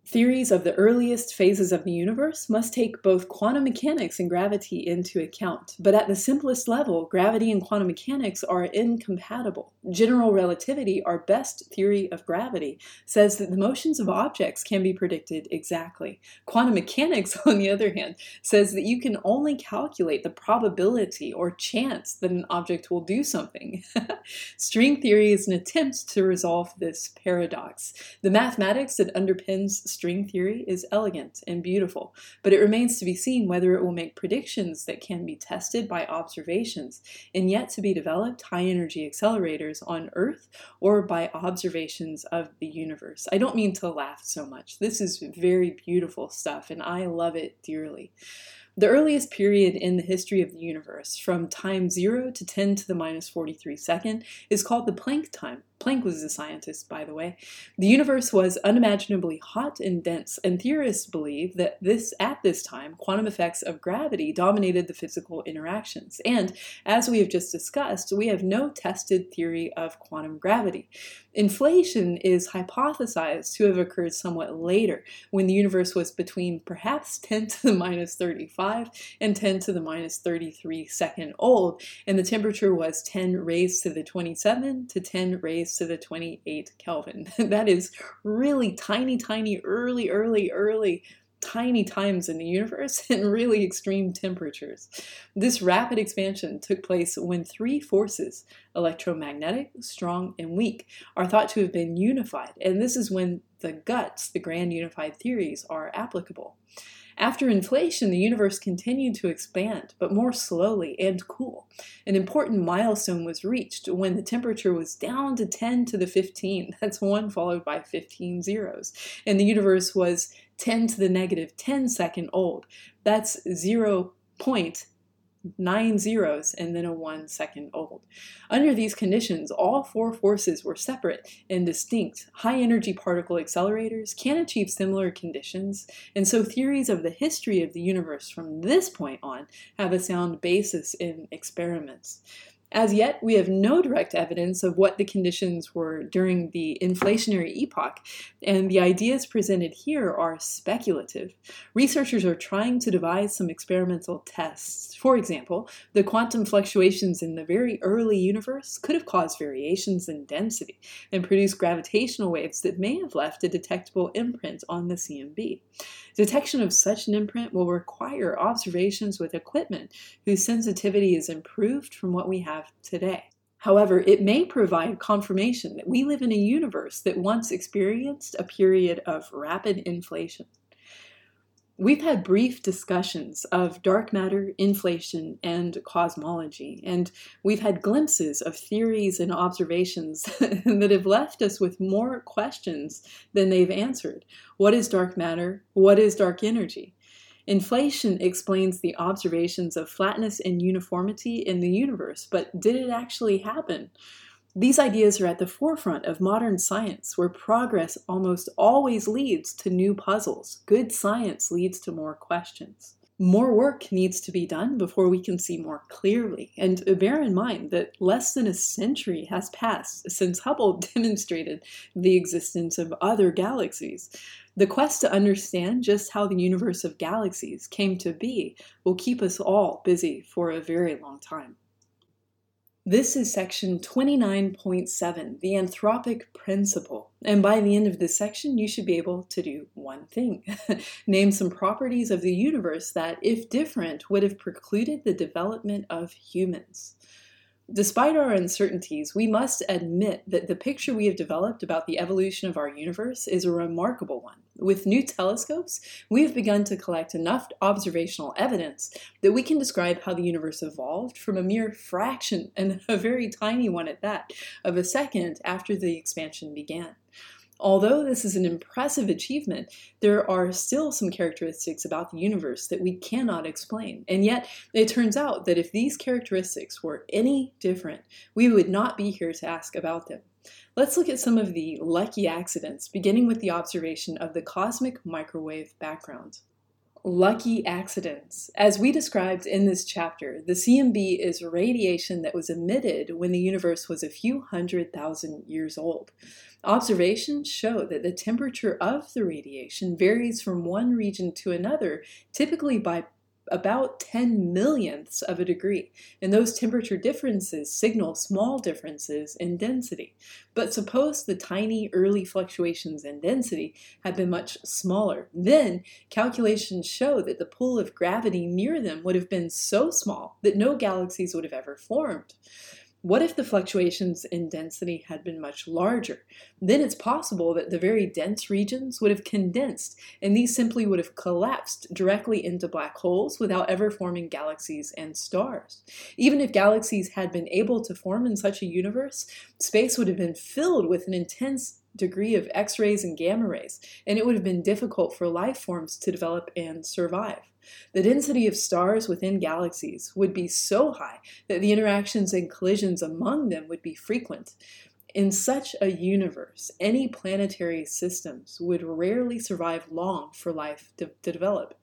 Theories of the earliest phases of the universe must take both quantum mechanics and gravity into account, but at the simplest level, gravity and quantum mechanics are incompatible. General relativity, our best theory of gravity, says that the motions of objects can be predicted exactly. Quantum mechanics, on the other hand, says that you can only calculate the probability or chance that an object will do something. String theory is an attempt to resolve this paradox. The mathematics that underpins string theory is elegant and beautiful, but it remains to be seen whether it will make predictions that can be tested by observations in yet to be developed high energy accelerators on Earth or by observations of the universe. I don't mean to laugh so much. This is very beautiful stuff, and I love it dearly. The earliest period in the history of the universe, from time 0 to 10 to the minus 43 second, is called the Planck time. Planck was a scientist, by the way. The universe was unimaginably hot and dense, and theorists believe that this at this time, quantum effects of gravity dominated the physical interactions. And as we have just discussed, we have no tested theory of quantum gravity. Inflation is hypothesized to have occurred somewhat later, when the universe was between perhaps 10 to the minus 35 and 10 to the minus 33 second old, and the temperature was 10 raised to the 27 to 10 raised to the 28 Kelvin. that is really tiny, tiny, early, early, early tiny times in the universe and really extreme temperatures. This rapid expansion took place when three forces, electromagnetic, strong, and weak, are thought to have been unified, and this is when the guts, the grand unified theories, are applicable. After inflation, the universe continued to expand, but more slowly and cool. An important milestone was reached when the temperature was down to 10 to the 15. That's 1 followed by 15 zeros. And the universe was 10 to the negative 10 second old. That's 0 point nine zeros and then a one second old. Under these conditions, all four forces were separate and distinct. High energy particle accelerators can achieve similar conditions, and so theories of the history of the universe from this point on have a sound basis in experiments. As yet, we have no direct evidence of what the conditions were during the inflationary epoch, and the ideas presented here are speculative. Researchers are trying to devise some experimental tests. For example, the quantum fluctuations in the very early universe could have caused variations in density and produced gravitational waves that may have left a detectable imprint on the CMB. Detection of such an imprint will require observations with equipment whose sensitivity is improved from what we have today. However, it may provide confirmation that we live in a universe that once experienced a period of rapid inflation. We've had brief discussions of dark matter, inflation, and cosmology, and we've had glimpses of theories and observations that have left us with more questions than they've answered. What is dark matter? What is dark energy? Inflation explains the observations of flatness and uniformity in the universe, but did it actually happen? These ideas are at the forefront of modern science, where progress almost always leads to new puzzles. Good science leads to more questions. More work needs to be done before we can see more clearly. And bear in mind that less than a century has passed since Hubble demonstrated the existence of other galaxies. The quest to understand just how the universe of galaxies came to be will keep us all busy for a very long time. This is section 29.7, the anthropic principle. And by the end of this section, you should be able to do one thing name some properties of the universe that, if different, would have precluded the development of humans. Despite our uncertainties, we must admit that the picture we have developed about the evolution of our universe is a remarkable one. With new telescopes, we have begun to collect enough observational evidence that we can describe how the universe evolved from a mere fraction, and a very tiny one at that, of a second after the expansion began. Although this is an impressive achievement, there are still some characteristics about the universe that we cannot explain. And yet, it turns out that if these characteristics were any different, we would not be here to ask about them. Let's look at some of the lucky accidents, beginning with the observation of the cosmic microwave background. Lucky accidents. As we described in this chapter, the CMB is radiation that was emitted when the universe was a few hundred thousand years old. Observations show that the temperature of the radiation varies from one region to another, typically by about 10 millionths of a degree, and those temperature differences signal small differences in density. But suppose the tiny early fluctuations in density had been much smaller, then calculations show that the pull of gravity near them would have been so small that no galaxies would have ever formed. What if the fluctuations in density had been much larger? Then it's possible that the very dense regions would have condensed, and these simply would have collapsed directly into black holes without ever forming galaxies and stars. Even if galaxies had been able to form in such a universe, space would have been filled with an intense degree of X rays and gamma rays, and it would have been difficult for life forms to develop and survive. The density of stars within galaxies would be so high that the interactions and collisions among them would be frequent. In such a universe, any planetary systems would rarely survive long for life to, to, develop.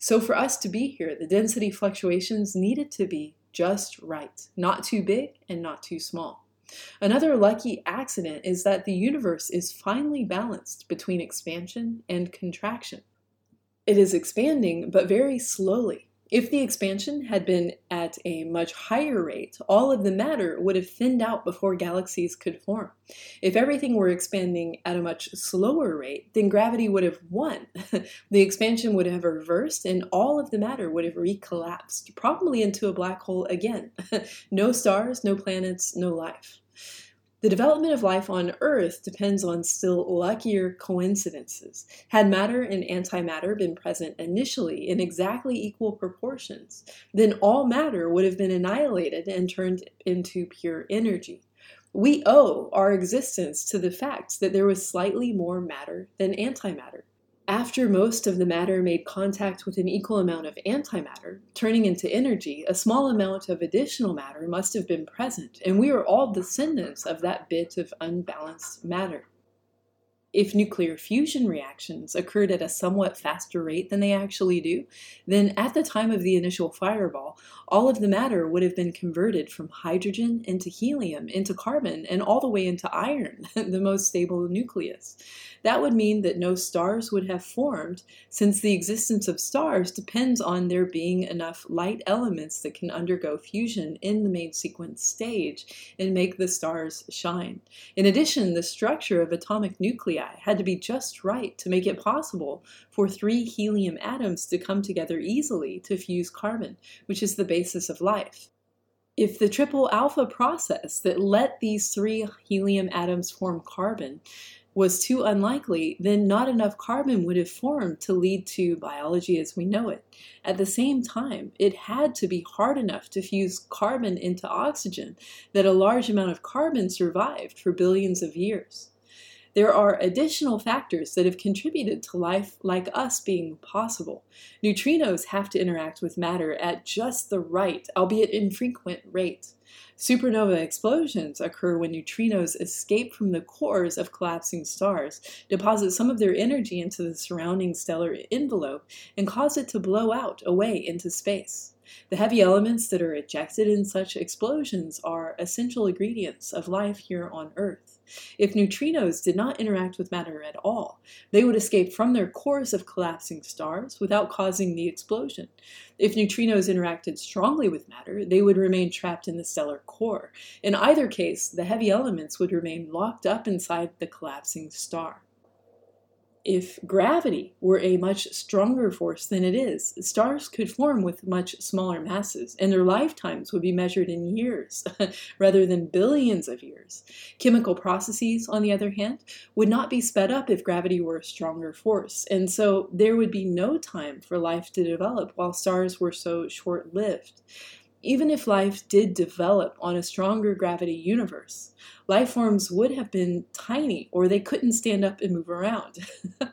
So, for us to be here, the density fluctuations needed to be just right, not too big and not too small. Another lucky accident is that the universe is finely balanced between expansion and contraction. It is expanding, but very slowly. If the expansion had been at a much higher rate, all of the matter would have thinned out before galaxies could form. If everything were expanding at a much slower rate, then gravity would have won. the expansion would have reversed, and all of the matter would have recollapsed, probably into a black hole again. no stars, no planets, no life. The development of life on Earth depends on still luckier coincidences. Had matter and antimatter been present initially in exactly equal proportions, then all matter would have been annihilated and turned into pure energy. We owe our existence to the fact that there was slightly more matter than antimatter. After most of the matter made contact with an equal amount of antimatter, turning into energy, a small amount of additional matter must have been present, and we are all descendants of that bit of unbalanced matter. If nuclear fusion reactions occurred at a somewhat faster rate than they actually do, then at the time of the initial fireball, all of the matter would have been converted from hydrogen into helium, into carbon, and all the way into iron, the most stable nucleus. That would mean that no stars would have formed, since the existence of stars depends on there being enough light elements that can undergo fusion in the main sequence stage and make the stars shine. In addition, the structure of atomic nuclei had to be just right to make it possible for three helium atoms to come together easily to fuse carbon, which is the basis of life. If the triple alpha process that let these three helium atoms form carbon was too unlikely, then not enough carbon would have formed to lead to biology as we know it. At the same time, it had to be hard enough to fuse carbon into oxygen that a large amount of carbon survived for billions of years. There are additional factors that have contributed to life like us being possible. Neutrinos have to interact with matter at just the right, albeit infrequent, rate. Supernova explosions occur when neutrinos escape from the cores of collapsing stars, deposit some of their energy into the surrounding stellar envelope, and cause it to blow out away into space. The heavy elements that are ejected in such explosions are essential ingredients of life here on Earth. If neutrinos did not interact with matter at all, they would escape from their cores of collapsing stars without causing the explosion. If neutrinos interacted strongly with matter, they would remain trapped in the stellar core. In either case, the heavy elements would remain locked up inside the collapsing star if gravity were a much stronger force than it is, stars could form with much smaller masses, and their lifetimes would be measured in years rather than billions of years. Chemical processes, on the other hand, would not be sped up if gravity were a stronger force, and so there would be no time for life to develop while stars were so short lived. Even if life did develop on a stronger gravity universe, life forms would have been tiny or they couldn't stand up and move around.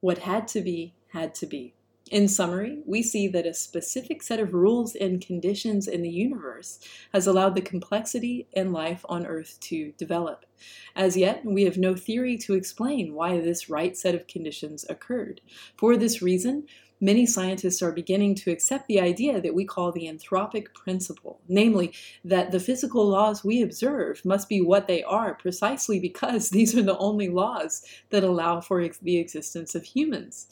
what had to be, had to be. In summary, we see that a specific set of rules and conditions in the universe has allowed the complexity and life on Earth to develop. As yet, we have no theory to explain why this right set of conditions occurred. For this reason, many scientists are beginning to accept the idea that we call the anthropic principle, namely, that the physical laws we observe must be what they are precisely because these are the only laws that allow for the existence of humans.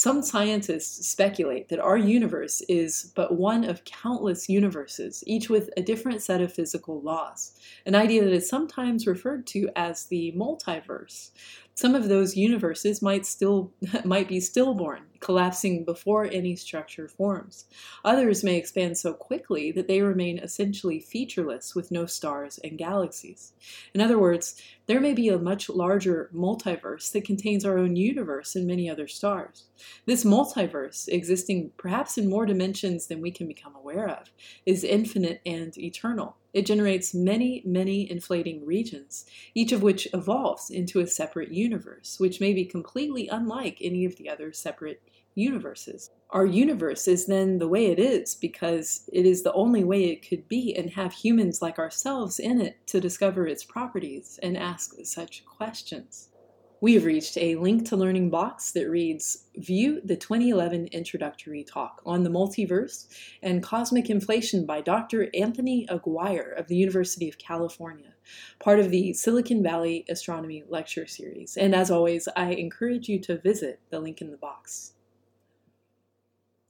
Some scientists speculate that our universe is but one of countless universes, each with a different set of physical laws, an idea that is sometimes referred to as the multiverse. Some of those universes might still might be stillborn, collapsing before any structure forms. Others may expand so quickly that they remain essentially featureless with no stars and galaxies. In other words, there may be a much larger multiverse that contains our own universe and many other stars. This multiverse, existing perhaps in more dimensions than we can become aware of, is infinite and eternal. It generates many, many inflating regions, each of which evolves into a separate universe, which may be completely unlike any of the other separate universes. Our universe is then the way it is because it is the only way it could be and have humans like ourselves in it to discover its properties and ask such questions. We have reached a link to learning box that reads View the 2011 introductory talk on the multiverse and cosmic inflation by Dr. Anthony Aguirre of the University of California, part of the Silicon Valley Astronomy Lecture Series. And as always, I encourage you to visit the link in the box.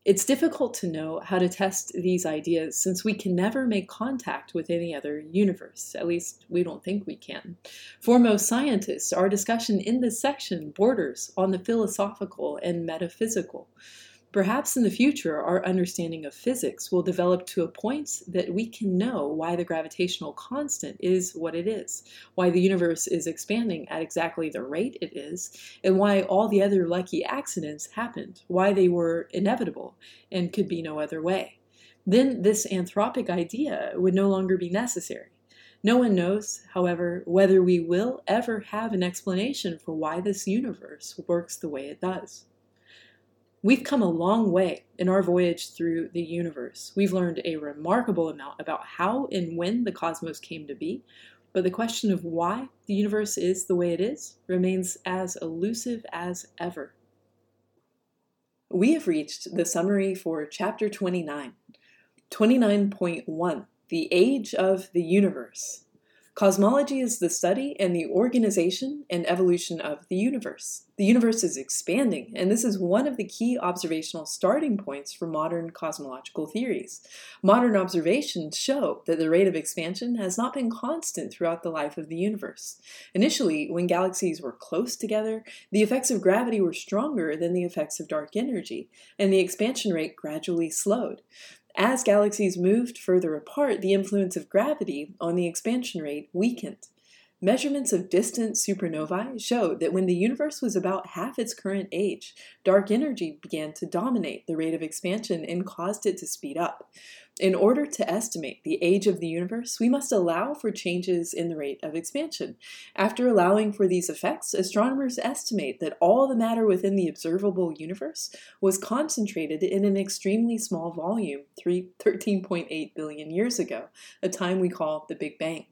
It's difficult to know how to test these ideas since we can never make contact with any other universe. At least, we don't think we can. For most scientists, our discussion in this section borders on the philosophical and metaphysical. Perhaps in the future, our understanding of physics will develop to a point that we can know why the gravitational constant is what it is, why the universe is expanding at exactly the rate it is, and why all the other lucky accidents happened, why they were inevitable and could be no other way. Then this anthropic idea would no longer be necessary. No one knows, however, whether we will ever have an explanation for why this universe works the way it does. We've come a long way in our voyage through the universe. We've learned a remarkable amount about how and when the cosmos came to be, but the question of why the universe is the way it is remains as elusive as ever. We have reached the summary for Chapter 29. 29.1 The Age of the Universe. Cosmology is the study and the organization and evolution of the universe. The universe is expanding, and this is one of the key observational starting points for modern cosmological theories. Modern observations show that the rate of expansion has not been constant throughout the life of the universe. Initially, when galaxies were close together, the effects of gravity were stronger than the effects of dark energy, and the expansion rate gradually slowed. As galaxies moved further apart, the influence of gravity on the expansion rate weakened. Measurements of distant supernovae showed that when the universe was about half its current age, dark energy began to dominate the rate of expansion and caused it to speed up. In order to estimate the age of the universe, we must allow for changes in the rate of expansion. After allowing for these effects, astronomers estimate that all the matter within the observable universe was concentrated in an extremely small volume 13.8 billion years ago, a time we call the Big Bang.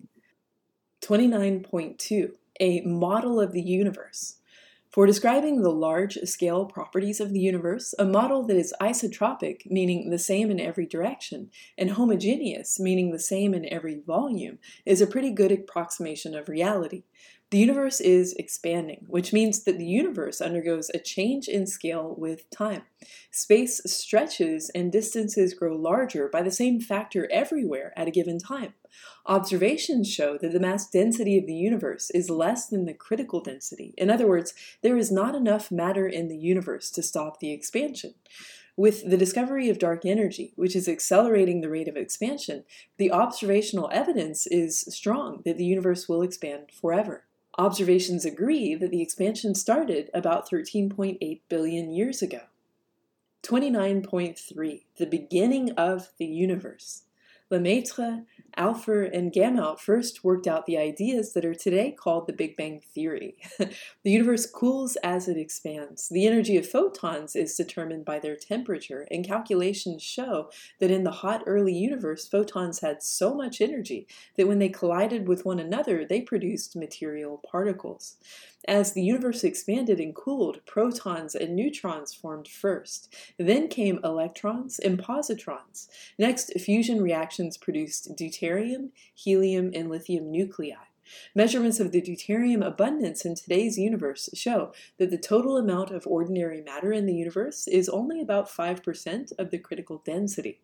29.2 A model of the universe. For describing the large scale properties of the universe, a model that is isotropic, meaning the same in every direction, and homogeneous, meaning the same in every volume, is a pretty good approximation of reality. The universe is expanding, which means that the universe undergoes a change in scale with time. Space stretches and distances grow larger by the same factor everywhere at a given time. Observations show that the mass density of the universe is less than the critical density. In other words, there is not enough matter in the universe to stop the expansion. With the discovery of dark energy, which is accelerating the rate of expansion, the observational evidence is strong that the universe will expand forever. Observations agree that the expansion started about 13.8 billion years ago. 29.3 The beginning of the universe. Lemaitre Alpher and Gamow first worked out the ideas that are today called the Big Bang Theory. the universe cools as it expands. The energy of photons is determined by their temperature, and calculations show that in the hot early universe, photons had so much energy that when they collided with one another, they produced material particles. As the universe expanded and cooled, protons and neutrons formed first. Then came electrons and positrons. Next, fusion reactions produced deuterium, helium, and lithium nuclei. Measurements of the deuterium abundance in today's universe show that the total amount of ordinary matter in the universe is only about 5% of the critical density.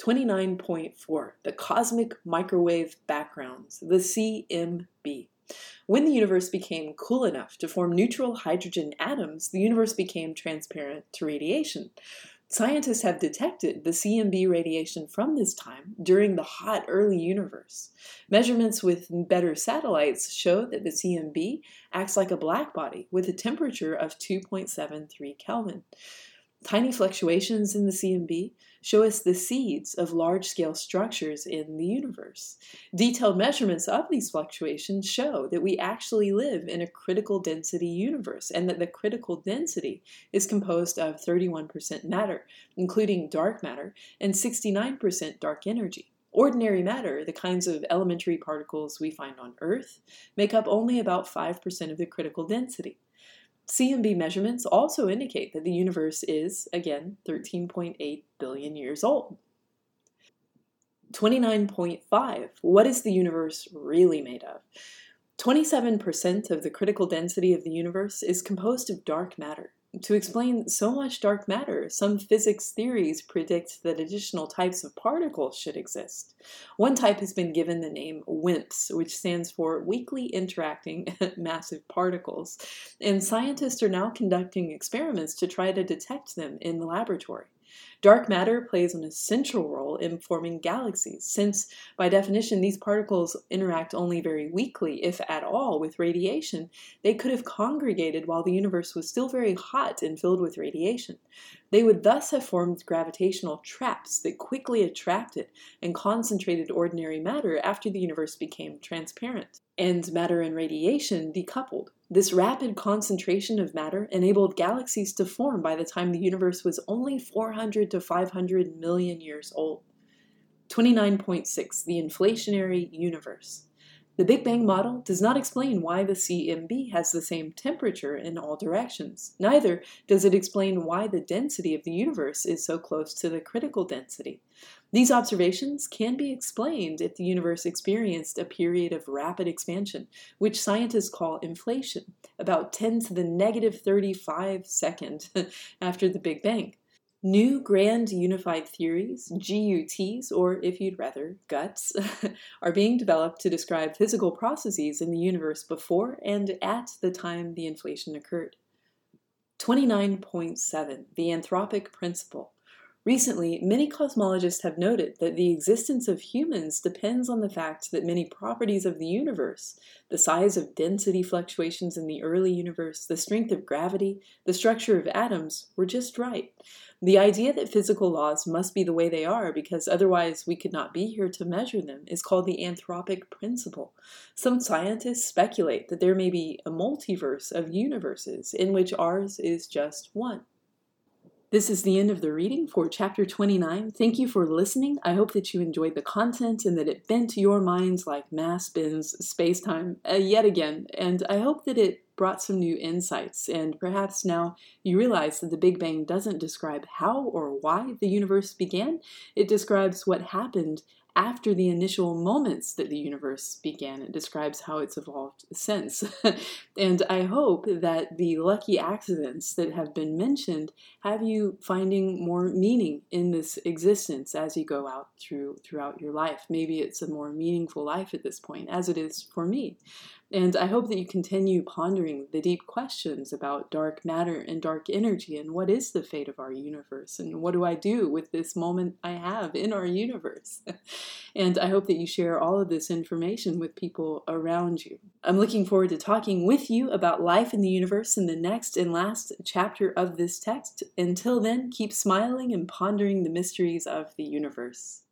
29.4 The Cosmic Microwave Backgrounds, the CMB. When the universe became cool enough to form neutral hydrogen atoms, the universe became transparent to radiation. Scientists have detected the CMB radiation from this time during the hot early universe. Measurements with better satellites show that the CMB acts like a black body with a temperature of 2.73 Kelvin. Tiny fluctuations in the CMB show us the seeds of large scale structures in the universe. Detailed measurements of these fluctuations show that we actually live in a critical density universe and that the critical density is composed of 31% matter, including dark matter, and 69% dark energy. Ordinary matter, the kinds of elementary particles we find on Earth, make up only about 5% of the critical density. CMB measurements also indicate that the universe is, again, 13.8 billion years old. 29.5. What is the universe really made of? 27% of the critical density of the universe is composed of dark matter. To explain so much dark matter, some physics theories predict that additional types of particles should exist. One type has been given the name WIMPs, which stands for Weakly Interacting Massive Particles, and scientists are now conducting experiments to try to detect them in the laboratory. Dark matter plays an essential role in forming galaxies, since, by definition, these particles interact only very weakly, if at all, with radiation. They could have congregated while the universe was still very hot and filled with radiation. They would thus have formed gravitational traps that quickly attracted and concentrated ordinary matter after the universe became transparent, and matter and radiation decoupled. This rapid concentration of matter enabled galaxies to form by the time the universe was only 400 to 500 million years old. 29.6 The Inflationary Universe. The Big Bang model does not explain why the CMB has the same temperature in all directions. Neither does it explain why the density of the universe is so close to the critical density. These observations can be explained if the universe experienced a period of rapid expansion, which scientists call inflation, about 10 to the negative 35 second after the Big Bang. New Grand Unified Theories, GUTs, or if you'd rather, GUTs, are being developed to describe physical processes in the universe before and at the time the inflation occurred. 29.7 The Anthropic Principle Recently, many cosmologists have noted that the existence of humans depends on the fact that many properties of the universe, the size of density fluctuations in the early universe, the strength of gravity, the structure of atoms, were just right. The idea that physical laws must be the way they are because otherwise we could not be here to measure them is called the anthropic principle. Some scientists speculate that there may be a multiverse of universes in which ours is just one. This is the end of the reading for chapter 29. Thank you for listening. I hope that you enjoyed the content and that it bent your minds like mass bends space time uh, yet again. And I hope that it brought some new insights. And perhaps now you realize that the Big Bang doesn't describe how or why the universe began, it describes what happened after the initial moments that the universe began. It describes how it's evolved since. and I hope that the lucky accidents that have been mentioned have you finding more meaning in this existence as you go out through throughout your life. Maybe it's a more meaningful life at this point, as it is for me. And I hope that you continue pondering the deep questions about dark matter and dark energy and what is the fate of our universe and what do I do with this moment I have in our universe. and I hope that you share all of this information with people around you. I'm looking forward to talking with you about life in the universe in the next and last chapter of this text. Until then, keep smiling and pondering the mysteries of the universe.